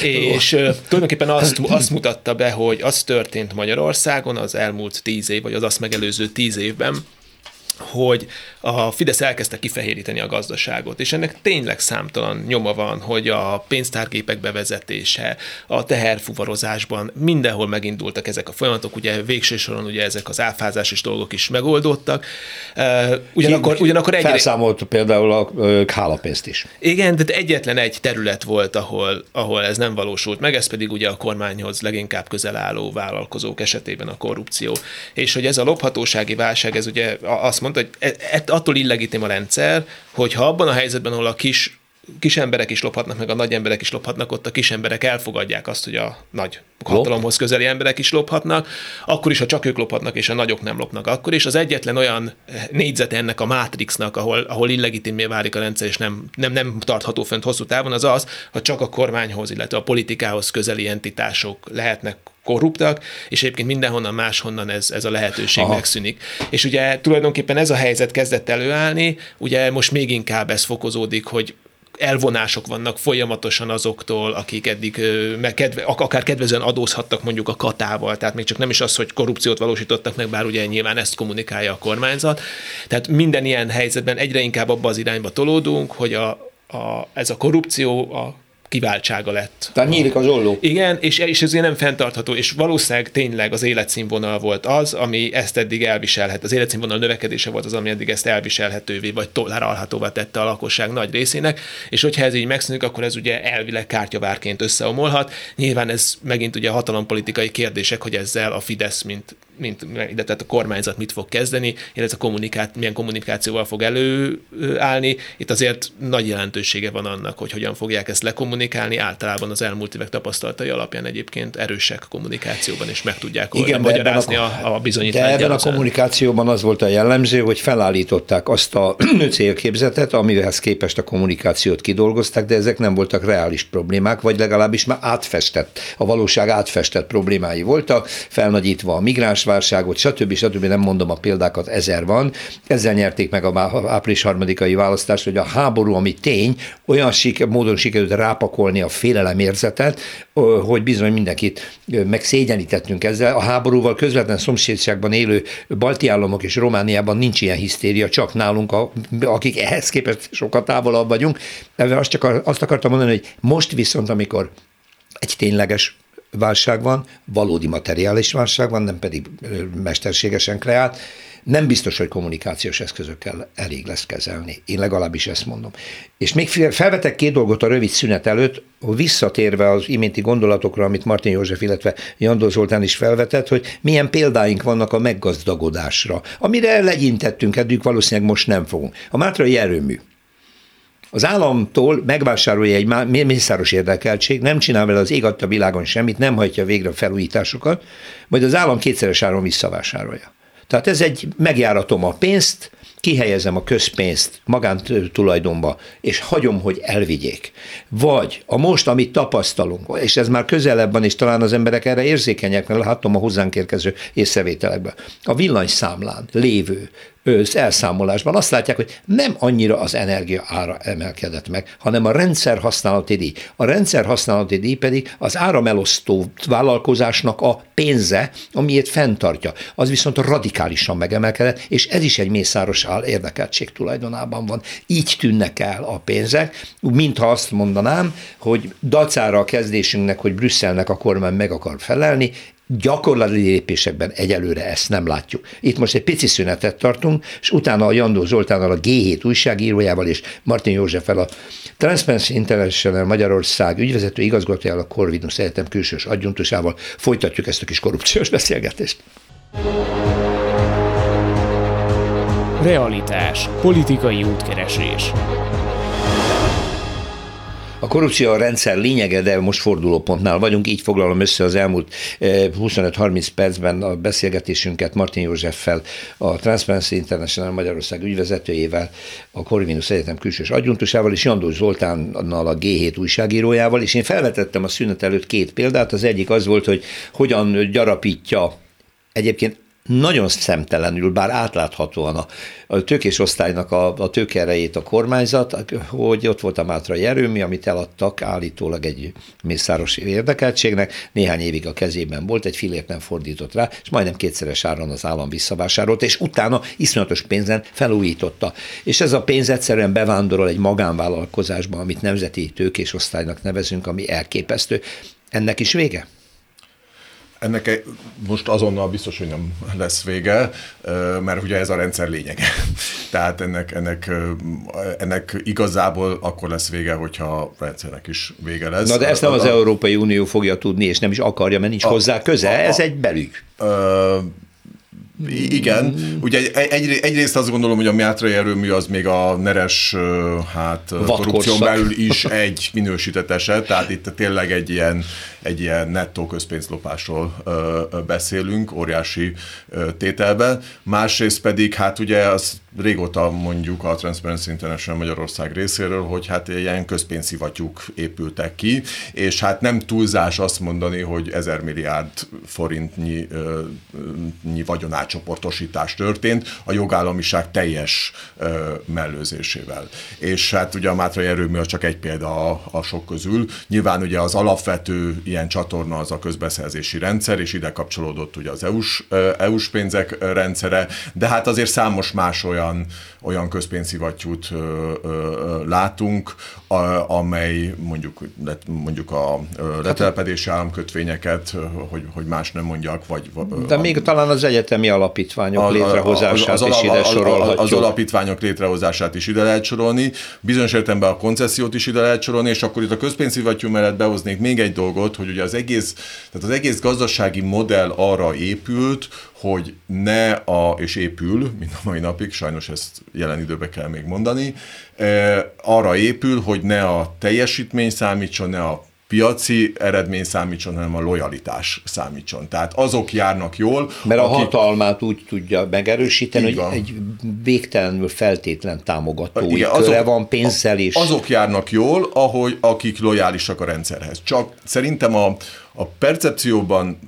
És tulajdonképpen azt, azt mutatta be, hogy az történt Magyarországon az elmúlt tíz év, vagy az azt megelőző tíz évben, hogy a Fidesz elkezdte kifehéríteni a gazdaságot, és ennek tényleg számtalan nyoma van, hogy a pénztárgépek bevezetése, a teherfuvarozásban mindenhol megindultak ezek a folyamatok, ugye végső soron ugye ezek az áfázásos dolgok is megoldódtak. Ugyanakkor, ugyanakkor egy... Felszámolt például a hálapénzt is. Igen, de egyetlen egy terület volt, ahol, ahol ez nem valósult meg, ez pedig ugye a kormányhoz leginkább közel álló vállalkozók esetében a korrupció. És hogy ez a lophatósági válság, ez ugye azt mondta, hogy e, e, attól illegitim a rendszer, hogy ha abban a helyzetben, ahol a kis kis emberek is lophatnak, meg a nagy emberek is lophatnak, ott a kis emberek elfogadják azt, hogy a nagy hatalomhoz közeli emberek is lophatnak, akkor is, ha csak ők lophatnak, és a nagyok nem lopnak, akkor is. Az egyetlen olyan négyzet ennek a mátrixnak, ahol, ahol illegitimé válik a rendszer, és nem, nem, nem tartható fent hosszú távon, az az, ha csak a kormányhoz, illetve a politikához közeli entitások lehetnek korruptak, és egyébként mindenhonnan máshonnan ez, ez a lehetőség Aha. megszűnik. És ugye tulajdonképpen ez a helyzet kezdett előállni, ugye most még inkább ez fokozódik, hogy elvonások vannak folyamatosan azoktól, akik eddig kedve, akár kedvezően adózhattak mondjuk a katával, tehát még csak nem is az, hogy korrupciót valósítottak meg, bár ugye nyilván ezt kommunikálja a kormányzat. Tehát minden ilyen helyzetben egyre inkább abba az irányba tolódunk, hogy a, a, ez a korrupció a kiváltsága lett. Tehát nyílik az olló. Igen, és, és ez nem fenntartható, és valószínűleg tényleg az életszínvonal volt az, ami ezt eddig elviselhet. Az életszínvonal növekedése volt az, ami eddig ezt elviselhetővé, vagy tolerálhatóvá tette a lakosság nagy részének, és hogyha ez így megszűnik, akkor ez ugye elvileg kártyavárként összeomolhat. Nyilván ez megint ugye hatalompolitikai kérdések, hogy ezzel a Fidesz, mint mint, ide, tehát a kormányzat mit fog kezdeni, illetve a kommunikát, milyen kommunikációval fog előállni. Itt azért nagy jelentősége van annak, hogy hogyan fogják ezt lekommunikálni. Általában az elmúlt évek tapasztalatai alapján egyébként erősek kommunikációban, és meg tudják Igen, magyarázni a, a, bizonyítványt. De ebben a kommunikációban az volt a jellemző, hogy felállították azt a célképzetet, amihez képest a kommunikációt kidolgozták, de ezek nem voltak reális problémák, vagy legalábbis már átfestett, a valóság átfestett problémái voltak, felnagyítva a migráns válságot, stb. stb. nem mondom a példákat, ezer van. Ezzel nyerték meg a április harmadikai választást, hogy a háború, ami tény, olyan siker, módon sikerült rápakolni a félelemérzetet, hogy bizony mindenkit megszégyenítettünk ezzel. A háborúval közvetlen szomszédságban élő balti államok és Romániában nincs ilyen hisztéria, csak nálunk, a, akik ehhez képest sokkal távolabb vagyunk. Ezzel azt, csak azt akartam mondani, hogy most viszont, amikor egy tényleges válság van, valódi materiális válság van, nem pedig mesterségesen kreált, nem biztos, hogy kommunikációs eszközökkel elég lesz kezelni. Én legalábbis ezt mondom. És még felvetek két dolgot a rövid szünet előtt, visszatérve az iménti gondolatokra, amit Martin József, illetve Jandó Zoltán is felvetett, hogy milyen példáink vannak a meggazdagodásra, amire legyintettünk eddig, valószínűleg most nem fogunk. A Mátrai erőmű. Az államtól megvásárolja egy mészáros érdekeltség, nem csinál vele az ég a világon semmit, nem hajtja végre a felújításokat, majd az állam kétszeres áron visszavásárolja. Tehát ez egy, megjáratom a pénzt, kihelyezem a közpénzt magántulajdonba, és hagyom, hogy elvigyék. Vagy a most, amit tapasztalunk, és ez már közelebb van, és talán az emberek erre érzékenyek, mert látom a hozzánk érkező észrevételekben. A villanyszámlán lévő elszámolásban azt látják, hogy nem annyira az energia ára emelkedett meg, hanem a rendszer használati díj. A rendszer használati díj pedig az áramelosztó vállalkozásnak a pénze, amiért fenntartja. Az viszont radikálisan megemelkedett, és ez is egy mészáros áll érdekeltség tulajdonában van. Így tűnnek el a pénzek, mintha azt mondanám, hogy dacára a kezdésünknek, hogy Brüsszelnek a kormány meg akar felelni, gyakorlati lépésekben egyelőre ezt nem látjuk. Itt most egy pici szünetet tartunk, és utána a Jandó Zoltánnal, a G7 újságírójával és Martin Józseffel, a Transparency International Magyarország ügyvezető igazgatójával, a Corvinus Egyetem külsős adjuntusával folytatjuk ezt a kis korrupciós beszélgetést. Realitás. Politikai útkeresés. A korrupció a rendszer lényege, de most fordulópontnál vagyunk, így foglalom össze az elmúlt 25-30 eh, percben a beszélgetésünket Martin Józseffel, a Transparency International Magyarország ügyvezetőjével, a Corvinus Egyetem külsős adjuntusával, és Jandó Zoltánnal, a G7 újságírójával, és én felvetettem a szünet előtt két példát. Az egyik az volt, hogy hogyan gyarapítja Egyébként nagyon szemtelenül, bár átláthatóan a, a tőkés osztálynak a, a tőkerejét a kormányzat, hogy ott volt a Mátrai erőmű, amit eladtak állítólag egy mészáros érdekeltségnek, néhány évig a kezében volt, egy filért nem fordított rá, és majdnem kétszeres áron az állam visszavásárolt, és utána iszonyatos pénzen felújította. És ez a pénz egyszerűen bevándorol egy magánvállalkozásba, amit nemzeti tőkés osztálynak nevezünk, ami elképesztő. Ennek is vége? Ennek most azonnal biztos, hogy nem lesz vége, mert ugye ez a rendszer lényege. Tehát ennek, ennek, ennek igazából akkor lesz vége, hogyha a rendszernek is vége lesz. Na de ezt nem az Európai Unió fogja tudni, és nem is akarja, mert nincs a, hozzá köze, a, ez egy belügy. Igen, ugye egy, egyrészt azt gondolom, hogy a Miátrai erőmű az még a neres hát, korrupción belül is egy minősített eset, tehát itt tényleg egy ilyen, egy ilyen nettó közpénzlopásról beszélünk, óriási ö, tételben. Másrészt pedig, hát ugye az régóta mondjuk a Transparency International Magyarország részéről, hogy hát ilyen közpénzszivattyúk épültek ki, és hát nem túlzás azt mondani, hogy ezer milliárd forintnyi ö, nyi vagyonátcsoportosítás történt a jogállamiság teljes ö, mellőzésével. És hát ugye a Mátrai erőmű csak egy példa a, a sok közül. Nyilván ugye az alapvető ilyen csatorna az a közbeszerzési rendszer, és ide kapcsolódott ugye az EU-s, EU-s pénzek rendszere, de hát azért számos más olyan, olyan közpénzszivattyút látunk, a, amely mondjuk, mondjuk a letelepedési államkötvényeket, hogy, hogy más nem mondjak, vagy... De a, még talán az egyetemi alapítványok a, létrehozását az, az, is ide sorolhatjuk. Az alapítványok létrehozását is ide lehet sorolni, bizonyos értelemben a koncesziót is ide lehet sorolni, és akkor itt a közpénzszivattyú mellett behoznék még egy dolgot, hogy ugye az egész, tehát az egész gazdasági modell arra épült, hogy ne a, és épül, mint a mai napig, sajnos ezt jelen időben kell még mondani, arra épül, hogy ne a teljesítmény számítson, ne a piaci eredmény számítson, hanem a lojalitás számítson. Tehát azok járnak jól. Mert akik... a hatalmát úgy tudja megerősíteni, hogy egy végtelenül feltétlen támogató Igen, azok, van pénzzel is. Azok járnak jól, ahogy akik lojálisak a rendszerhez. Csak szerintem a, a percepcióban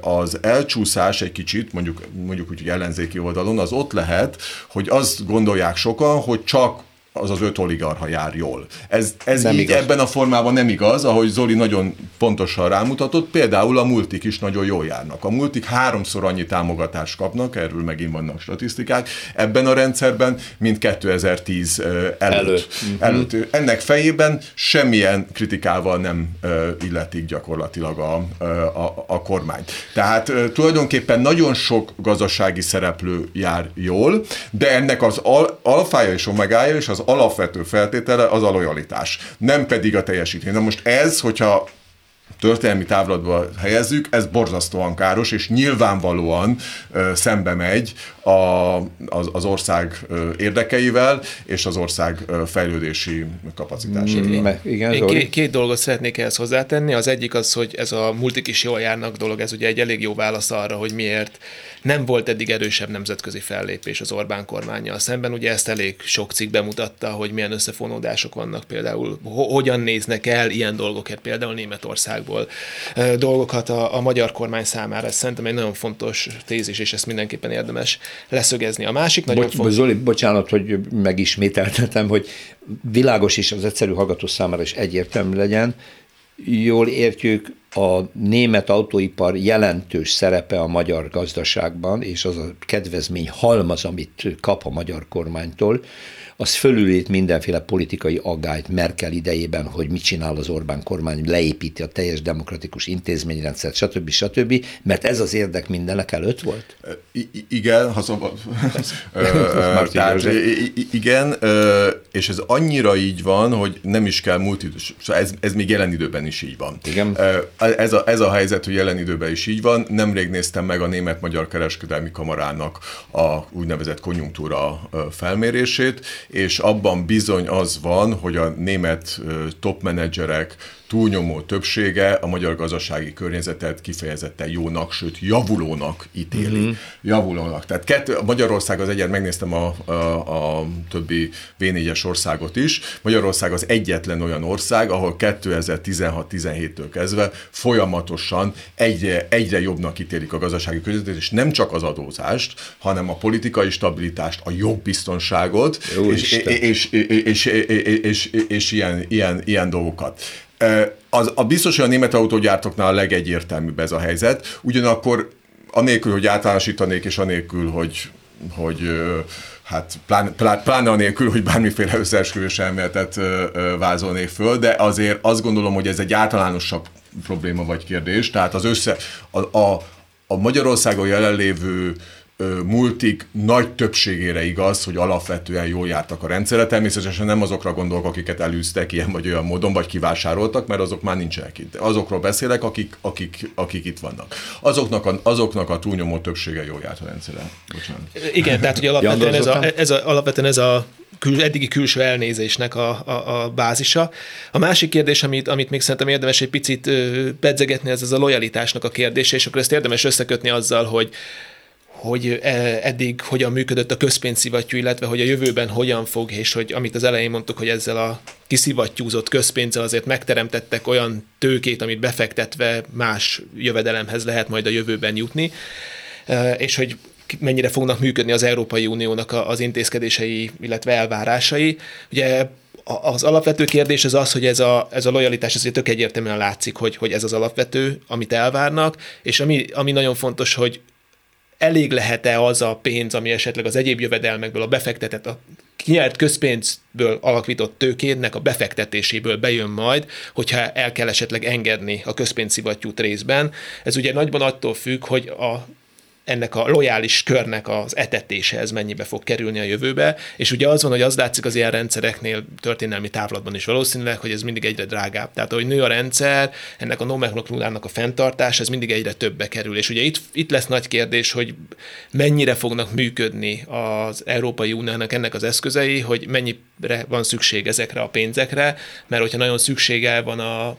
az elcsúszás egy kicsit, mondjuk, mondjuk úgy ellenzéki oldalon, az ott lehet, hogy azt gondolják sokan, hogy csak az az öt oligarha jár jól. Ez, ez nem így igaz. ebben a formában nem igaz, ahogy Zoli nagyon pontosan rámutatott, például a multik is nagyon jól járnak. A multik háromszor annyi támogatást kapnak, erről megint vannak statisztikák, ebben a rendszerben, mint 2010 előtt. előtt. Mhm. előtt. Ennek fejében semmilyen kritikával nem illetik gyakorlatilag a, a, a kormány. Tehát tulajdonképpen nagyon sok gazdasági szereplő jár jól, de ennek az al, alfája és omegája és az alapvető feltétele az a lojalitás, nem pedig a teljesítmény. Na most ez, hogyha történelmi távlatba helyezzük, ez borzasztóan káros, és nyilvánvalóan ö, szembe megy a, az, az ország ö, érdekeivel, és az ország ö, fejlődési kapacitásával. Mm, igen, Én két, két dolgot szeretnék ehhez hozzátenni. Az egyik az, hogy ez a multik is jól járnak dolog, ez ugye egy elég jó válasz arra, hogy miért nem volt eddig erősebb nemzetközi fellépés az Orbán kormányjal szemben. Ugye ezt elég sok cikk bemutatta, hogy milyen összefonódások vannak például, hogyan néznek el ilyen dolgokat például Németországból dolgokat a, a magyar kormány számára. Ez szerintem egy nagyon fontos tézis, és ezt mindenképpen érdemes leszögezni. A másik nagyon Bocs, fontos... Zoli, bocsánat, hogy megismételtetem, hogy világos is az egyszerű hallgató számára is egyértelmű legyen, jól értjük, a német autóipar jelentős szerepe a magyar gazdaságban, és az a kedvezmény halmaz, amit kap a magyar kormánytól, az fölülét mindenféle politikai aggályt Merkel idejében, hogy mit csinál az Orbán kormány, leépíti a teljes demokratikus intézményrendszert, stb. stb., mert ez az érdek mindenek előtt volt? I- igen, ha szabad. Tehát, igen, és ez annyira így van, hogy nem is kell múlt idő, szóval ez, ez még jelen időben is így van. Igen. Ez a, ez a helyzet, hogy jelen időben is így van. Nemrég néztem meg a Német-Magyar Kereskedelmi Kamarának a úgynevezett konjunktúra felmérését, és abban bizony az van, hogy a német topmenedzserek túlnyomó többsége a magyar gazdasági környezetet kifejezetten jónak, sőt javulónak ítéli. Uh-huh. Javulónak. Tehát kettő, Magyarország az egyet, megnéztem a, a, a többi V4-es országot is, Magyarország az egyetlen olyan ország, ahol 2016-17-től kezdve folyamatosan egyre, egyre jobbnak ítélik a gazdasági környezetet, és nem csak az adózást, hanem a politikai stabilitást, a jogbiztonságot, és, és, és, és, és, és, és, és ilyen, ilyen, ilyen dolgokat. Az, a biztos, hogy a német autógyártóknál a legegyértelműbb ez a helyzet, ugyanakkor anélkül, hogy általánosítanék, és anélkül, hogy, hogy hát pláne, pláne anélkül, hogy bármiféle összeesküvés elméletet vázolnék föl, de azért azt gondolom, hogy ez egy általánosabb probléma vagy kérdés, tehát az össze, a, a, a Magyarországon jelenlévő multik nagy többségére igaz, hogy alapvetően jól jártak a rendszerre. Természetesen nem azokra gondolok, akiket elűztek ilyen vagy olyan módon, vagy kivásároltak, mert azok már nincsenek itt. Azokról beszélek, akik, akik, akik itt vannak. Azoknak a, azoknak a túlnyomó többsége jól járt a rendszerre. Bocsánat. Igen, tehát hogy alapvetően ez a, ez a, alapvetően ez a kül, eddigi külső elnézésnek a, a, a bázisa. A másik kérdés, amit, amit még szerintem érdemes egy picit pedzegetni, ez az a lojalitásnak a kérdése, és akkor ezt érdemes összekötni azzal, hogy hogy eddig hogyan működött a közpénzszivattyú, illetve hogy a jövőben hogyan fog, és hogy amit az elején mondtuk, hogy ezzel a kiszivattyúzott közpénzzel azért megteremtettek olyan tőkét, amit befektetve más jövedelemhez lehet majd a jövőben jutni, és hogy mennyire fognak működni az Európai Uniónak az intézkedései, illetve elvárásai. Ugye az alapvető kérdés az az, hogy ez a, ez a lojalitás azért tök egyértelműen látszik, hogy, hogy ez az alapvető, amit elvárnak, és ami, ami nagyon fontos, hogy elég lehet-e az a pénz, ami esetleg az egyéb jövedelmekből, a befektetett, a kinyert közpénzből alakított tőkének a befektetéséből bejön majd, hogyha el kell esetleg engedni a közpénzszivattyút részben. Ez ugye nagyban attól függ, hogy a ennek a lojális körnek az etetése, ez mennyibe fog kerülni a jövőbe, és ugye az van, hogy az látszik az ilyen rendszereknél történelmi távlatban is valószínűleg, hogy ez mindig egyre drágább. Tehát, ahogy nő a rendszer, ennek a nomenklatúrának a fenntartás, ez mindig egyre többbe kerül. És ugye itt, itt lesz nagy kérdés, hogy mennyire fognak működni az Európai Uniónak ennek az eszközei, hogy mennyire van szükség ezekre a pénzekre, mert hogyha nagyon szüksége van a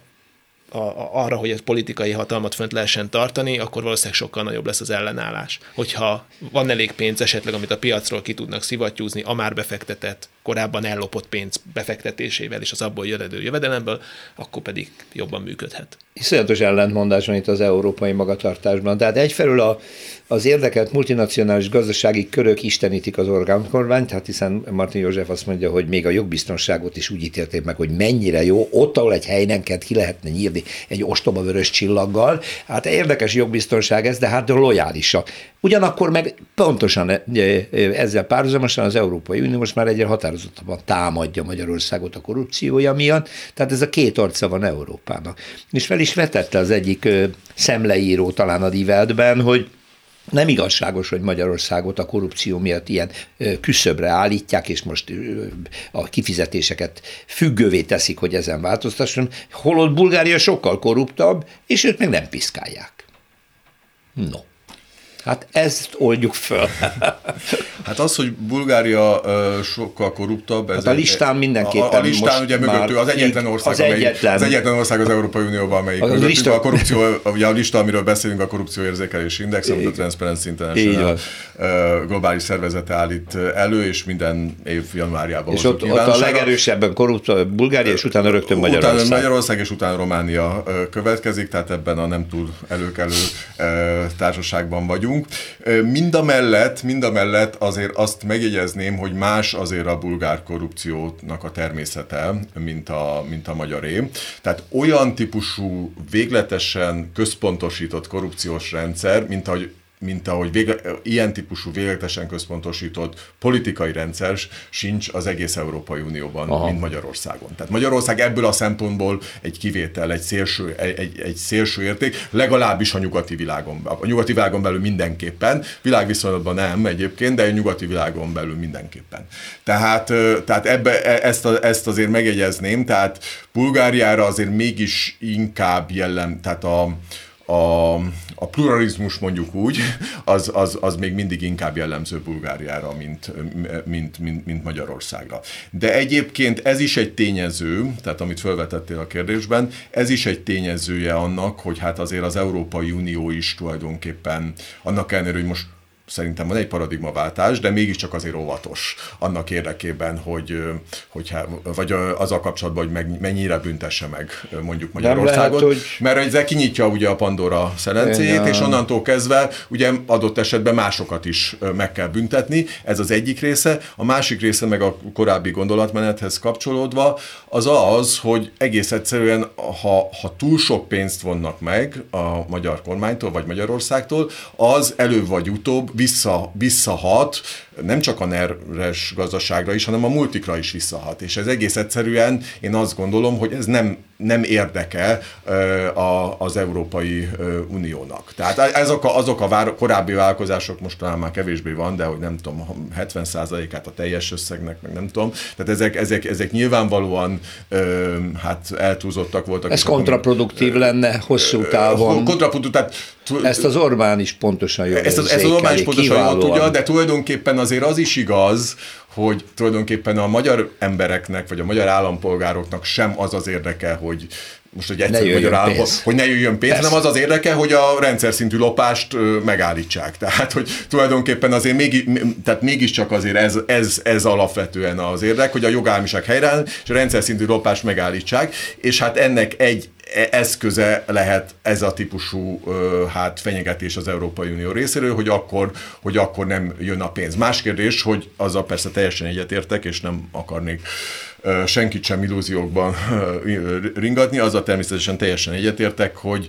a, a, arra, hogy a politikai hatalmat fönt lehessen tartani, akkor valószínűleg sokkal nagyobb lesz az ellenállás. Hogyha van elég pénz esetleg, amit a piacról ki tudnak szivattyúzni a már befektetett korábban ellopott pénz befektetésével és az abból jövedő jövedelemből, akkor pedig jobban működhet. Iszonyatos ellentmondás van itt az európai magatartásban. Tehát egyfelől a, az érdekelt multinacionális gazdasági körök istenítik az orgánkormányt, hát hiszen Martin József azt mondja, hogy még a jogbiztonságot is úgy ítélték meg, hogy mennyire jó, ott, ahol egy helynenket ki lehetne nyírni egy ostoba vörös csillaggal. Hát érdekes jogbiztonság ez, de hát lojálisak. Ugyanakkor meg pontosan e, e, ezzel párhuzamosan az Európai Unió most már egyre határozottabban támadja Magyarországot a korrupciója miatt, tehát ez a két arca van Európának. És fel is vetette az egyik szemleíró talán a Diveltben, hogy nem igazságos, hogy Magyarországot a korrupció miatt ilyen küszöbre állítják, és most a kifizetéseket függővé teszik, hogy ezen változtasson, holott Bulgária sokkal korruptabb, és őt meg nem piszkálják. No. Hát ezt oldjuk föl. hát az, hogy Bulgária sokkal korruptabb. Ez hát a listán mindenképpen A, a listán ugye mögöttő az egyetlen ország, az, amelyik, egyetlen. az egyetlen ország az Európai Unióban, amelyik a, lista... a korrupció, ugye a lista, amiről beszélünk, a korrupció érzékelési index, amit a Transparency International globális szervezete állít elő, és minden év januárjában És ott, ott a legerősebben korrupt Bulgária, és utána rögtön Magyarország. Utána Magyarország, és utána Románia következik, tehát ebben a nem túl előkelő társaságban vagyunk vagyunk. Mind a mellett, mind a mellett azért azt megjegyezném, hogy más azért a bulgár korrupciónak a természete, mint a, mint a magyaré. Tehát olyan típusú, végletesen központosított korrupciós rendszer, mint ahogy mint ahogy vége, ilyen típusú végletesen központosított politikai rendszer sincs az egész Európai Unióban, Aha. mint Magyarországon. Tehát Magyarország ebből a szempontból egy kivétel, egy szélső, egy, egy szélső érték, legalábbis a nyugati világon, a nyugati világon belül mindenképpen, világviszonylatban nem egyébként, de a nyugati világon belül mindenképpen. Tehát, tehát ebbe, e, ezt, a, ezt azért megjegyezném, tehát Bulgáriára azért mégis inkább jellem, tehát a, a, a pluralizmus mondjuk úgy, az, az, az még mindig inkább jellemző Bulgáriára, mint, mint, mint, mint Magyarországra. De egyébként ez is egy tényező, tehát amit felvetettél a kérdésben, ez is egy tényezője annak, hogy hát azért az Európai Unió is tulajdonképpen annak ellenére, hogy most szerintem van egy paradigmaváltás, de mégiscsak azért óvatos annak érdekében, hogy, hogy vagy azzal kapcsolatban, hogy meg, mennyire büntesse meg mondjuk Magyarországot. Lehet, hogy... Mert ezzel kinyitja ugye a Pandora szelencéjét, és onnantól kezdve ugye adott esetben másokat is meg kell büntetni. Ez az egyik része. A másik része meg a korábbi gondolatmenethez kapcsolódva az az, hogy egész egyszerűen, ha, ha túl sok pénzt vonnak meg a magyar kormánytól vagy Magyarországtól, az előbb vagy utóbb vissza, visszahat, nem csak a neres gazdaságra is, hanem a multikra is visszahat. És ez egész egyszerűen én azt gondolom, hogy ez nem, nem érdeke a, az Európai Uniónak. Tehát azok a, azok a vár, korábbi vállalkozások most talán már kevésbé van, de hogy nem tudom, 70%-át a teljes összegnek, meg nem tudom. Tehát ezek, ezek, ezek nyilvánvalóan hát eltúlzottak voltak. Ez kontraproduktív lenne hosszú távon. Kontraproduktív, tehát ezt az Orbán is pontosan jól ezt az, ezt az Orbán is pontosan jól tudja, de tulajdonképpen azért az is igaz, hogy tulajdonképpen a magyar embereknek, vagy a magyar állampolgároknak sem az az érdeke, hogy most hogy egyszer magyar állapot, hogy ne jöjjön pénz, hanem az az érdeke, hogy a rendszer szintű lopást megállítsák. Tehát, hogy tulajdonképpen azért még, tehát mégiscsak azért ez, ez, ez alapvetően az érdek, hogy a jogállamiság helyreáll, és a rendszer szintű lopást megállítsák, és hát ennek egy eszköze lehet ez a típusú hát fenyegetés az Európai Unió részéről, hogy akkor, hogy akkor nem jön a pénz. Más kérdés, hogy azzal persze teljesen egyetértek, és nem akarnék senkit sem illúziókban ringatni, azzal természetesen teljesen egyetértek, hogy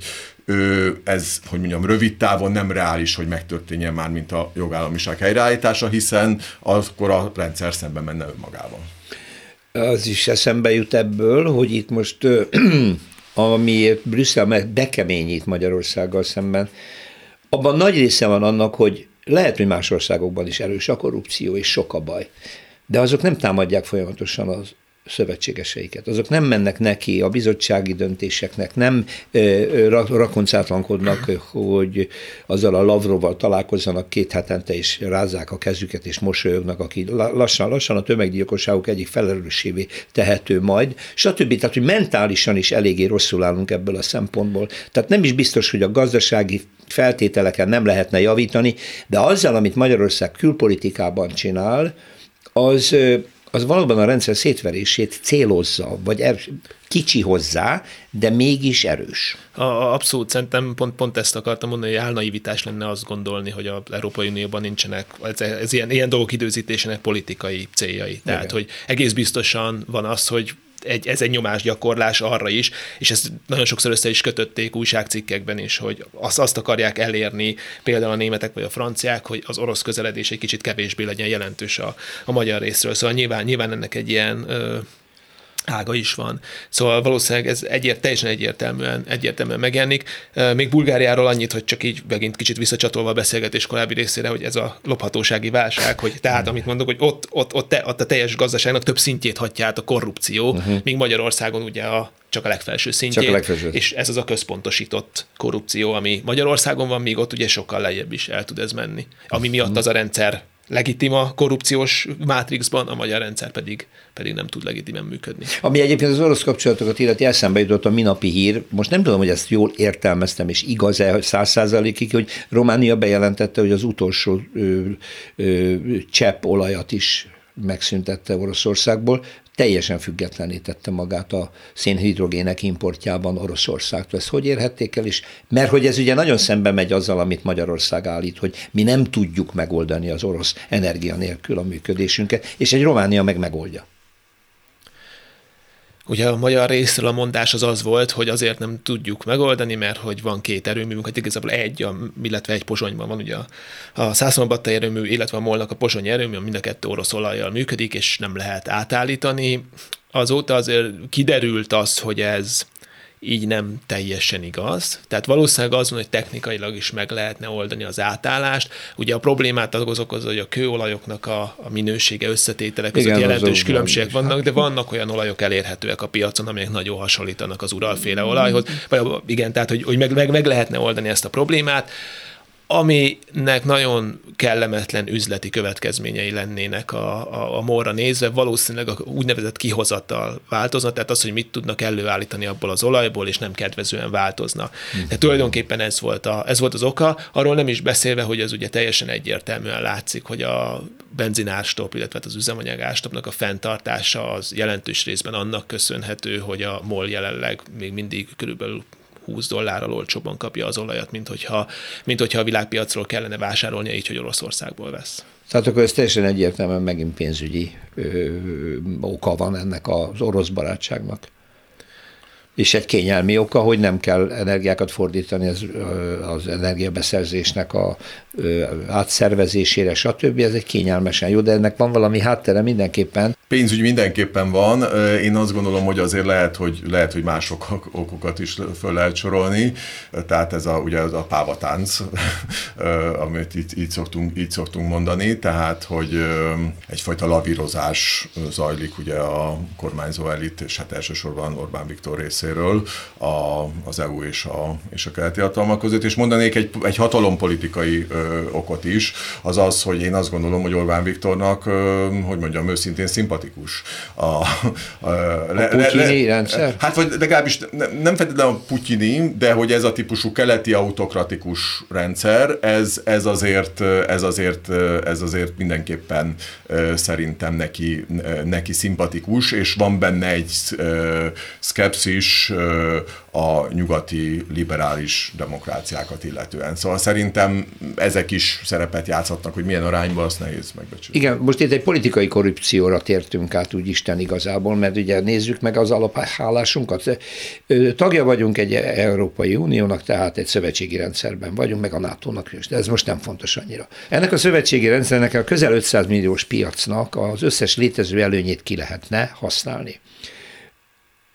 ez, hogy mondjam, rövid távon nem reális, hogy megtörténjen már, mint a jogállamiság helyreállítása, hiszen akkor a rendszer szemben menne önmagával. Az is eszembe jut ebből, hogy itt most amiért Brüsszel bekeményít Magyarországgal szemben, abban nagy része van annak, hogy lehet, hogy más országokban is erős a korrupció, és sok a baj. De azok nem támadják folyamatosan az szövetségeseiket. Azok nem mennek neki a bizottsági döntéseknek, nem rakoncátlankodnak, hogy azzal a Lavroval találkozzanak két hetente, és rázzák a kezüket, és mosolyognak, aki lassan-lassan a tömeggyilkosságok egyik felelőssévé tehető majd, stb. Tehát, hogy mentálisan is eléggé rosszul állunk ebből a szempontból. Tehát nem is biztos, hogy a gazdasági feltételeken nem lehetne javítani, de azzal, amit Magyarország külpolitikában csinál, az az valóban a rendszer szétverését célozza, vagy er, kicsi hozzá, de mégis erős. A, abszolút, szerintem pont, pont ezt akartam mondani, hogy álnaivitás lenne azt gondolni, hogy az Európai Unióban nincsenek, ez, ez ilyen, ilyen dolgok időzítésének politikai céljai. Tehát, Igen. hogy egész biztosan van az, hogy egy, ez egy nyomásgyakorlás arra is, és ezt nagyon sokszor össze is kötötték újságcikkekben is, hogy azt, azt akarják elérni, például a németek vagy a franciák, hogy az orosz közeledés egy kicsit kevésbé legyen jelentős a, a magyar részről. Szóval nyilván, nyilván ennek egy ilyen ö, ága is van. Szóval valószínűleg ez egyért, teljesen egyértelműen, egyértelműen megjelenik. Még Bulgáriáról annyit, hogy csak így megint kicsit visszacsatolva a beszélgetés korábbi részére, hogy ez a lophatósági válság, hogy tehát amit mondok, hogy ott, ott, ott, te, ott a teljes gazdaságnak több szintjét hagyja át a korrupció, uh-huh. míg Magyarországon ugye a csak a legfelső szintjét, csak a legfelső. és ez az a központosított korrupció, ami Magyarországon van, míg ott ugye sokkal lejjebb is el tud ez menni. Ami miatt az a rendszer legitima korrupciós mátrixban, a magyar rendszer pedig, pedig nem tud legitimen működni. Ami egyébként az orosz kapcsolatokat illeti, eszembe jutott a minapi hír, most nem tudom, hogy ezt jól értelmeztem, és igaz-e, hogy száz százalékig, hogy Románia bejelentette, hogy az utolsó ö, ö, csepp olajat is megszüntette Oroszországból, teljesen függetlenítette magát a szénhidrogének importjában Oroszországtól. Ezt hogy érhették el is? Mert hogy ez ugye nagyon szembe megy azzal, amit Magyarország állít, hogy mi nem tudjuk megoldani az orosz energia nélkül a működésünket, és egy Románia meg megoldja. Ugye a magyar részről a mondás az az volt, hogy azért nem tudjuk megoldani, mert hogy van két erőművünk, hát igazából egy, illetve egy pozsonyban van ugye a, a Szászonbatta erőmű, illetve a Molnak a pozsony erőmű, mind a kettő orosz olajjal működik, és nem lehet átállítani. Azóta azért kiderült az, hogy ez így nem teljesen igaz. Tehát valószínűleg az van, hogy technikailag is meg lehetne oldani az átállást. Ugye a problémát az okozza, hogy a kőolajoknak a, a minősége összetétele között Igen, jelentős különbségek vannak, de vannak olyan olajok elérhetőek a piacon, amelyek nagyon hasonlítanak az uralféle olajhoz. Vagy igen, tehát hogy, hogy meg, meg, meg lehetne oldani ezt a problémát aminek nagyon kellemetlen üzleti következményei lennének a, a, a morra nézve, valószínűleg a úgynevezett kihozattal változna, tehát az, hogy mit tudnak előállítani abból az olajból, és nem kedvezően változna. Mm. Tehát tulajdonképpen ez volt, a, ez volt az oka, arról nem is beszélve, hogy ez ugye teljesen egyértelműen látszik, hogy a benzinárstop, illetve hát az üzemanyagárstopnak a fenntartása az jelentős részben annak köszönhető, hogy a MOL jelenleg még mindig körülbelül 20 dollárral olcsóban kapja az olajat, mint hogyha, mint hogyha a világpiacról kellene vásárolnia, így, hogy Oroszországból vesz. Tehát akkor ez teljesen egyértelműen megint pénzügyi ö, oka van ennek az orosz barátságnak és egy kényelmi oka, hogy nem kell energiákat fordítani az, az energiabeszerzésnek a átszervezésére, stb. Ez egy kényelmesen jó, de ennek van valami háttere mindenképpen. Pénzügy mindenképpen van. Én azt gondolom, hogy azért lehet, hogy, lehet, hogy mások okokat is föl lehet sorolni. Tehát ez a, ugye az a pávatánc, amit így, így, szoktunk, így szoktunk mondani, tehát, hogy egyfajta lavírozás zajlik ugye a kormányzó elit, és hát elsősorban Orbán Viktor részéről a, az EU és a, és a keleti hatalmak között, és mondanék egy, egy hatalompolitikai okot is, az az, hogy én azt gondolom, hogy Orbán Viktornak, hogy mondjam, őszintén szimpatikus. A, a, a, le, a le, rendszer? Hát vagy legalábbis nem feltétlenül a putyini, de hogy ez a típusú keleti autokratikus rendszer, ez, ez, azért, ez, azért, ez azért mindenképpen szerintem neki, neki szimpatikus, és van benne egy szkepszis a nyugati liberális demokráciákat illetően. Szóval szerintem ezek is szerepet játszhatnak, hogy milyen arányban, azt nehéz megbecsülni. Igen, most itt egy politikai korrupcióra tértünk át, úgy Isten igazából, mert ugye nézzük meg az alaphálásunkat. Tagja vagyunk egy Európai Uniónak, tehát egy szövetségi rendszerben vagyunk, meg a NATO-nak is, de ez most nem fontos annyira. Ennek a szövetségi rendszernek a közel 500 milliós piacnak az összes létező előnyét ki lehetne használni.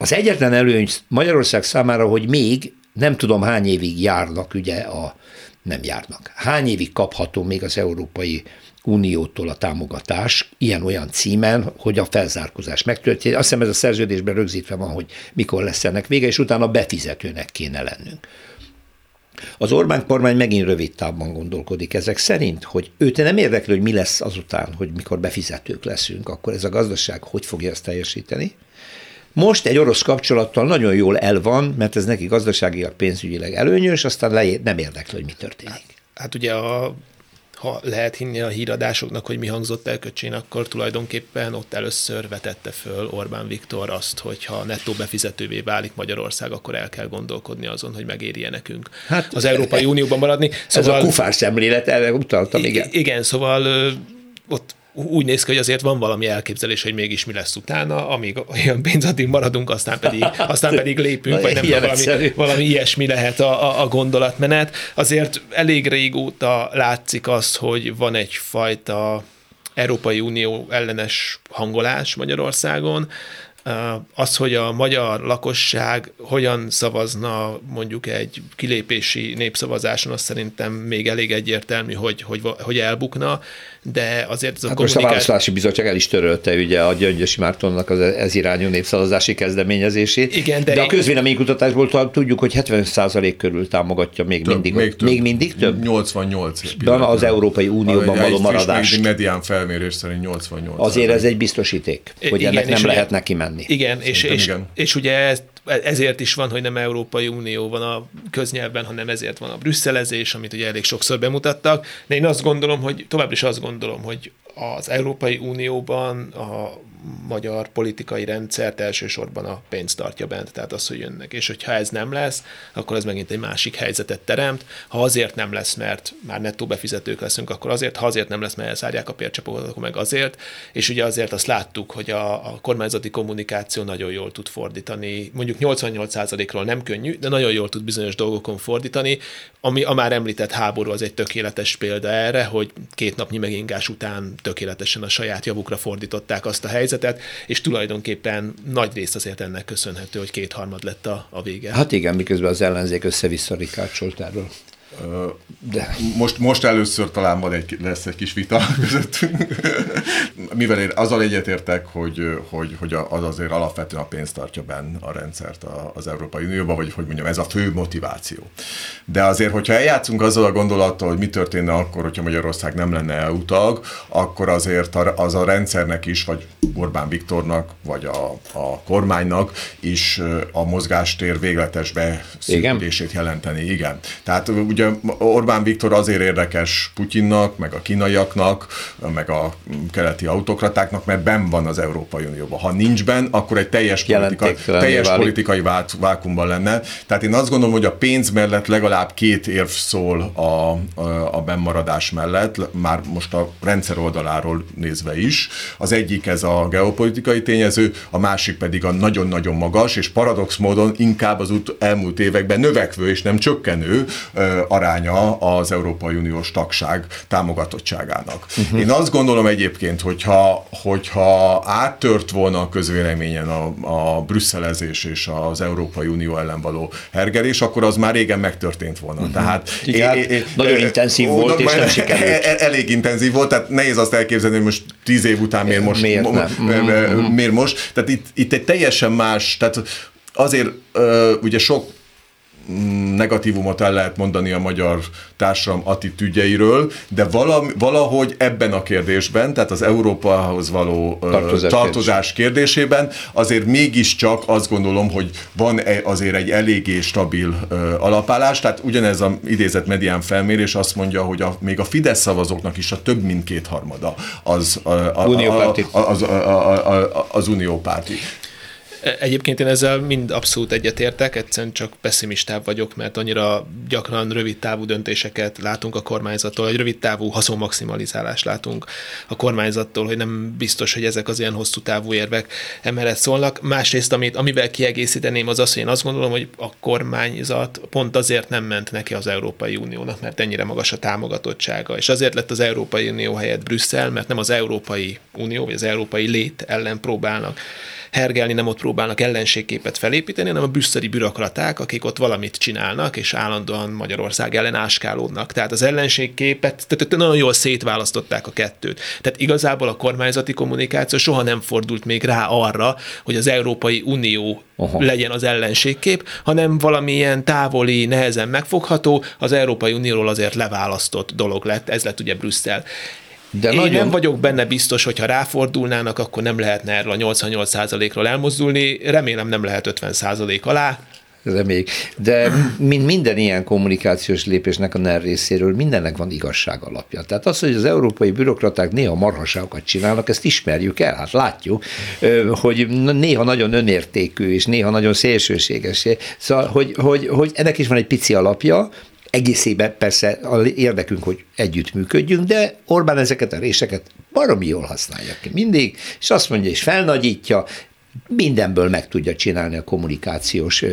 Az egyetlen előny Magyarország számára, hogy még nem tudom hány évig járnak ugye a nem járnak. Hány évig kapható még az Európai Uniótól a támogatás ilyen-olyan címen, hogy a felzárkózás megtörténik. Azt hiszem ez a szerződésben rögzítve van, hogy mikor lesz ennek vége, és utána befizetőnek kéne lennünk. Az Orbán kormány megint rövid távban gondolkodik ezek szerint, hogy őt nem érdekli, hogy mi lesz azután, hogy mikor befizetők leszünk, akkor ez a gazdaság hogy fogja ezt teljesíteni, most egy orosz kapcsolattal nagyon jól el van, mert ez neki gazdaságilag, pénzügyileg előnyös, aztán le, nem érdekli, hogy mi történik. Hát, hát ugye a ha lehet hinni a híradásoknak, hogy mi hangzott el Köcsén, akkor tulajdonképpen ott először vetette föl Orbán Viktor azt, hogy ha nettó befizetővé válik Magyarország, akkor el kell gondolkodni azon, hogy megéri nekünk hát, az Európai Unióban maradni. Szóval, ez a kufár szemlélet, erre utaltam, igen. Igen, szóval ott úgy néz ki, hogy azért van valami elképzelés, hogy mégis mi lesz utána, amíg olyan pénz, addig maradunk, aztán pedig, aztán pedig lépünk, vagy nem tudom, valami, valami ilyesmi lehet a, a, a gondolatmenet. Azért elég régóta látszik az, hogy van egyfajta Európai Unió ellenes hangolás Magyarországon, az, hogy a magyar lakosság hogyan szavazna mondjuk egy kilépési népszavazáson, az szerintem még elég egyértelmű, hogy, hogy, hogy elbukna, de azért ez a hát kommunikáció... Most a Választási Bizottság el is törölte ugye a Gyöngyösi Mártonnak az ez irányú népszavazási kezdeményezését. Igen, de, de a közvéleménykutatásból tudjuk, hogy 70% körül támogatja még több, mindig. Még, több, még mindig több? 88. Dan az Európai Unióban a, való maradást. medián felmérés szerint 88. Azért ez egy biztosíték, hogy igen, ennek nem lehet neki menni. Igen, és, és, igen. és ugye ezt ezért is van, hogy nem Európai Unió van a köznyelvben, hanem ezért van a brüsszelezés, amit ugye elég sokszor bemutattak. De én azt gondolom, hogy tovább is azt gondolom, hogy az Európai Unióban a magyar politikai rendszert elsősorban a pénz tartja bent, tehát az, hogy jönnek. És hogyha ez nem lesz, akkor ez megint egy másik helyzetet teremt. Ha azért nem lesz, mert már nettó befizetők leszünk, akkor azért, ha azért nem lesz, mert elszárják a pércsapokat, akkor meg azért. És ugye azért azt láttuk, hogy a, a kormányzati kommunikáció nagyon jól tud fordítani. Mondjuk 88%-ról nem könnyű, de nagyon jól tud bizonyos dolgokon fordítani. Ami a már említett háború az egy tökéletes példa erre, hogy két napnyi megingás után tökéletesen a saját javukra fordították azt a helyzetet, helyzetet, és tulajdonképpen nagy rész azért ennek köszönhető, hogy kétharmad lett a, a vége. Hát igen, miközben az ellenzék össze-vissza rikácsolt erről. De. Most, most először talán van egy, lesz egy kis vita közöttünk. Mivel én azzal egyetértek, hogy, hogy, hogy az azért alapvetően a pénzt tartja benne a rendszert az Európai Unióban, vagy hogy mondjam, ez a fő motiváció. De azért, hogyha eljátszunk azzal a gondolattal, hogy mi történne akkor, hogyha Magyarország nem lenne EU tag, akkor azért az a rendszernek is, vagy Orbán Viktornak, vagy a, a kormánynak is a mozgástér végletes beszűkülését jelenteni. Igen. Tehát ugye Orbán Viktor azért érdekes Putyinnak, meg a kínaiaknak, meg a keleti autokratáknak, mert ben van az Európai Unióban. Ha nincs ben, akkor egy teljes, politika, teljes politikai vákumban lenne. Tehát én azt gondolom, hogy a pénz mellett legalább két érv szól a, a, a bennmaradás mellett, már most a rendszer oldaláról nézve is. Az egyik ez a geopolitikai tényező, a másik pedig a nagyon-nagyon magas, és paradox módon inkább az elmúlt években növekvő és nem csökkenő aránya az Európai Uniós tagság támogatottságának. Uh-huh. Én azt gondolom egyébként, hogyha, hogyha áttört volna a közvéleményen a, a brüsszelezés és az Európai Unió ellen való hergelés, akkor az már régen megtörtént volna. Uh-huh. Tehát Igen, é, é, nagyon é, intenzív ó, volt, és nem sikerült. E, e, elég intenzív volt, tehát nehéz azt elképzelni, hogy most tíz év után miért most. Miért, nem? miért most? Tehát itt, itt egy teljesen más, tehát azért ugye sok negatívumot el lehet mondani a magyar társadalom attitűdjeiről, de valahogy ebben a kérdésben, tehát az Európához való tartozás, tartozás kérdésében azért mégiscsak azt gondolom, hogy van azért egy eléggé stabil alapállás, tehát ugyanez a idézett medián felmérés azt mondja, hogy a, még a Fidesz szavazóknak is a több mint kétharmada az, a, a, a, az, az uniópárti. Egyébként én ezzel mind abszolút egyetértek, egyszerűen csak pessimistább vagyok, mert annyira gyakran rövid távú döntéseket látunk a kormányzattól, egy rövid távú haszonmaximalizálást látunk a kormányzattól, hogy nem biztos, hogy ezek az ilyen hosszú távú érvek emellett szólnak. Másrészt, amit, amivel kiegészíteném, az az, hogy én azt gondolom, hogy a kormányzat pont azért nem ment neki az Európai Uniónak, mert ennyire magas a támogatottsága, és azért lett az Európai Unió helyett Brüsszel, mert nem az Európai Unió, vagy az európai lét ellen próbálnak hergelni, nem ott próbálnak ellenségképet felépíteni, hanem a brüsszeli bürokraták, akik ott valamit csinálnak, és állandóan Magyarország ellen áskálódnak. Tehát az ellenségképet, tehát nagyon jól szétválasztották a kettőt. Tehát igazából a kormányzati kommunikáció soha nem fordult még rá arra, hogy az Európai Unió Aha. legyen az ellenségkép, hanem valamilyen távoli, nehezen megfogható, az Európai Unióról azért leválasztott dolog lett, ez lett ugye Brüsszel. De Én nagyon... nem vagyok benne biztos, hogy ha ráfordulnának, akkor nem lehetne erről a 88%-ról elmozdulni. Remélem nem lehet 50% alá, reméljük. De mint minden ilyen kommunikációs lépésnek a NER részéről, mindennek van igazság alapja. Tehát az, hogy az európai bürokraták néha marhaságokat csinálnak, ezt ismerjük el, hát látjuk, hogy néha nagyon önértékű, és néha nagyon szélsőséges. Szóval, hogy, hogy, hogy ennek is van egy pici alapja, egészében persze érdekünk, hogy együttműködjünk, de Orbán ezeket a réseket baromi jól használja ki mindig, és azt mondja, és felnagyítja, mindenből meg tudja csinálni a kommunikációs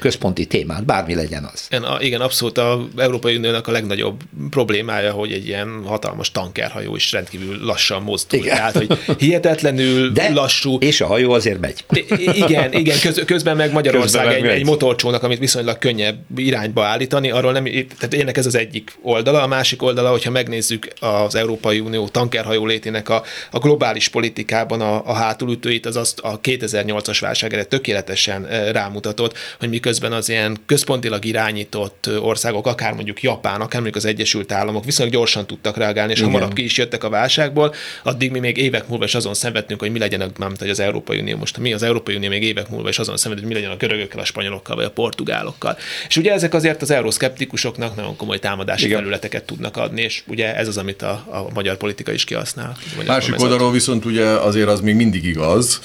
központi témát, bármi legyen az. Igen, igen abszolút a Európai Uniónak a legnagyobb problémája, hogy egy ilyen hatalmas tankerhajó is rendkívül lassan mozdul. Igen. Tehát, hogy hihetetlenül De, lassú. És a hajó azért megy. Igen, igen köz, közben meg Magyarország közben meg egy, egy motorcsónak, amit viszonylag könnyebb irányba állítani, arról nem, tehát ennek ez az egyik oldala, a másik oldala, hogyha megnézzük az Európai Unió tankerhajó létének a, a globális politikában a, a hátulütőit, az azt a 2008-as válság erre tökéletesen rámutatott, hogy miközben az ilyen központilag irányított országok, akár mondjuk Japán, akár mondjuk az Egyesült Államok viszonylag gyorsan tudtak reagálni, és Igen. hamarabb ki is jöttek a válságból, addig mi még évek múlva is azon szenvedtünk, hogy mi legyen, nem hogy az Európai Unió most, mi az Európai Unió még évek múlva is azon szenved, hogy mi legyen a görögökkel, a spanyolokkal vagy a portugálokkal. És ugye ezek azért az euroszkeptikusoknak nagyon komoly támodási Igen. területeket tudnak adni, és ugye ez az, amit a, a magyar politika is kihasznál. Másik oldalról viszont ugye azért az még mindig igaz,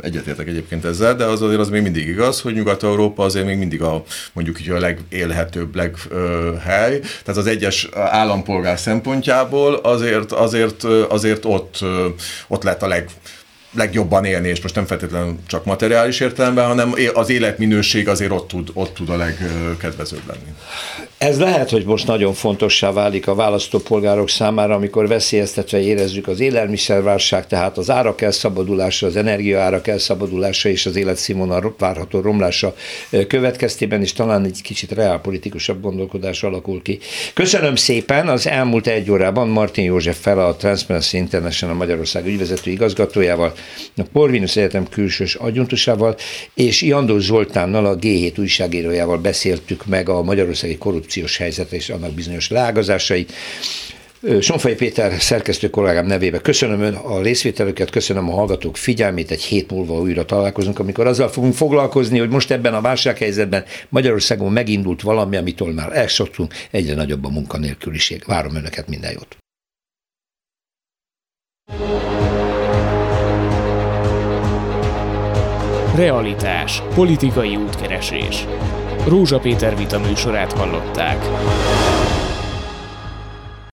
egyetértek egyébként ezzel, de az azért az még mindig igaz, hogy Nyugat-Európa azért még mindig a mondjuk így a legélhetőbb leghely, tehát az egyes állampolgár szempontjából azért, azért, azért ott, ott lett a leg legjobban élni, és most nem feltétlenül csak materiális értelemben, hanem az életminőség azért ott tud, ott tud a legkedvezőbb lenni. Ez lehet, hogy most nagyon fontossá válik a választópolgárok számára, amikor veszélyeztetve érezzük az élelmiszerválság, tehát az árak elszabadulása, az energiaárak elszabadulása és az életszínvonal várható romlása következtében is talán egy kicsit reálpolitikusabb gondolkodás alakul ki. Köszönöm szépen, az elmúlt egy órában Martin József fel a Transparency International Magyarország ügyvezető igazgatójával, a Porvinus Egyetem külsős adjuntusával, és Jandó Zoltánnal, a G7 újságírójával beszéltük meg a magyarországi korrupciós helyzet és annak bizonyos leágazásait. Sonfai Péter szerkesztő kollégám nevébe köszönöm ön a részvételüket, köszönöm a hallgatók figyelmét, egy hét múlva újra találkozunk, amikor azzal fogunk foglalkozni, hogy most ebben a válsághelyzetben Magyarországon megindult valami, amitől már elszoktunk, egyre nagyobb a munkanélküliség. Várom önöket, minden jót! Realitás. Politikai útkeresés. Rózsa Péter vita műsorát hallották.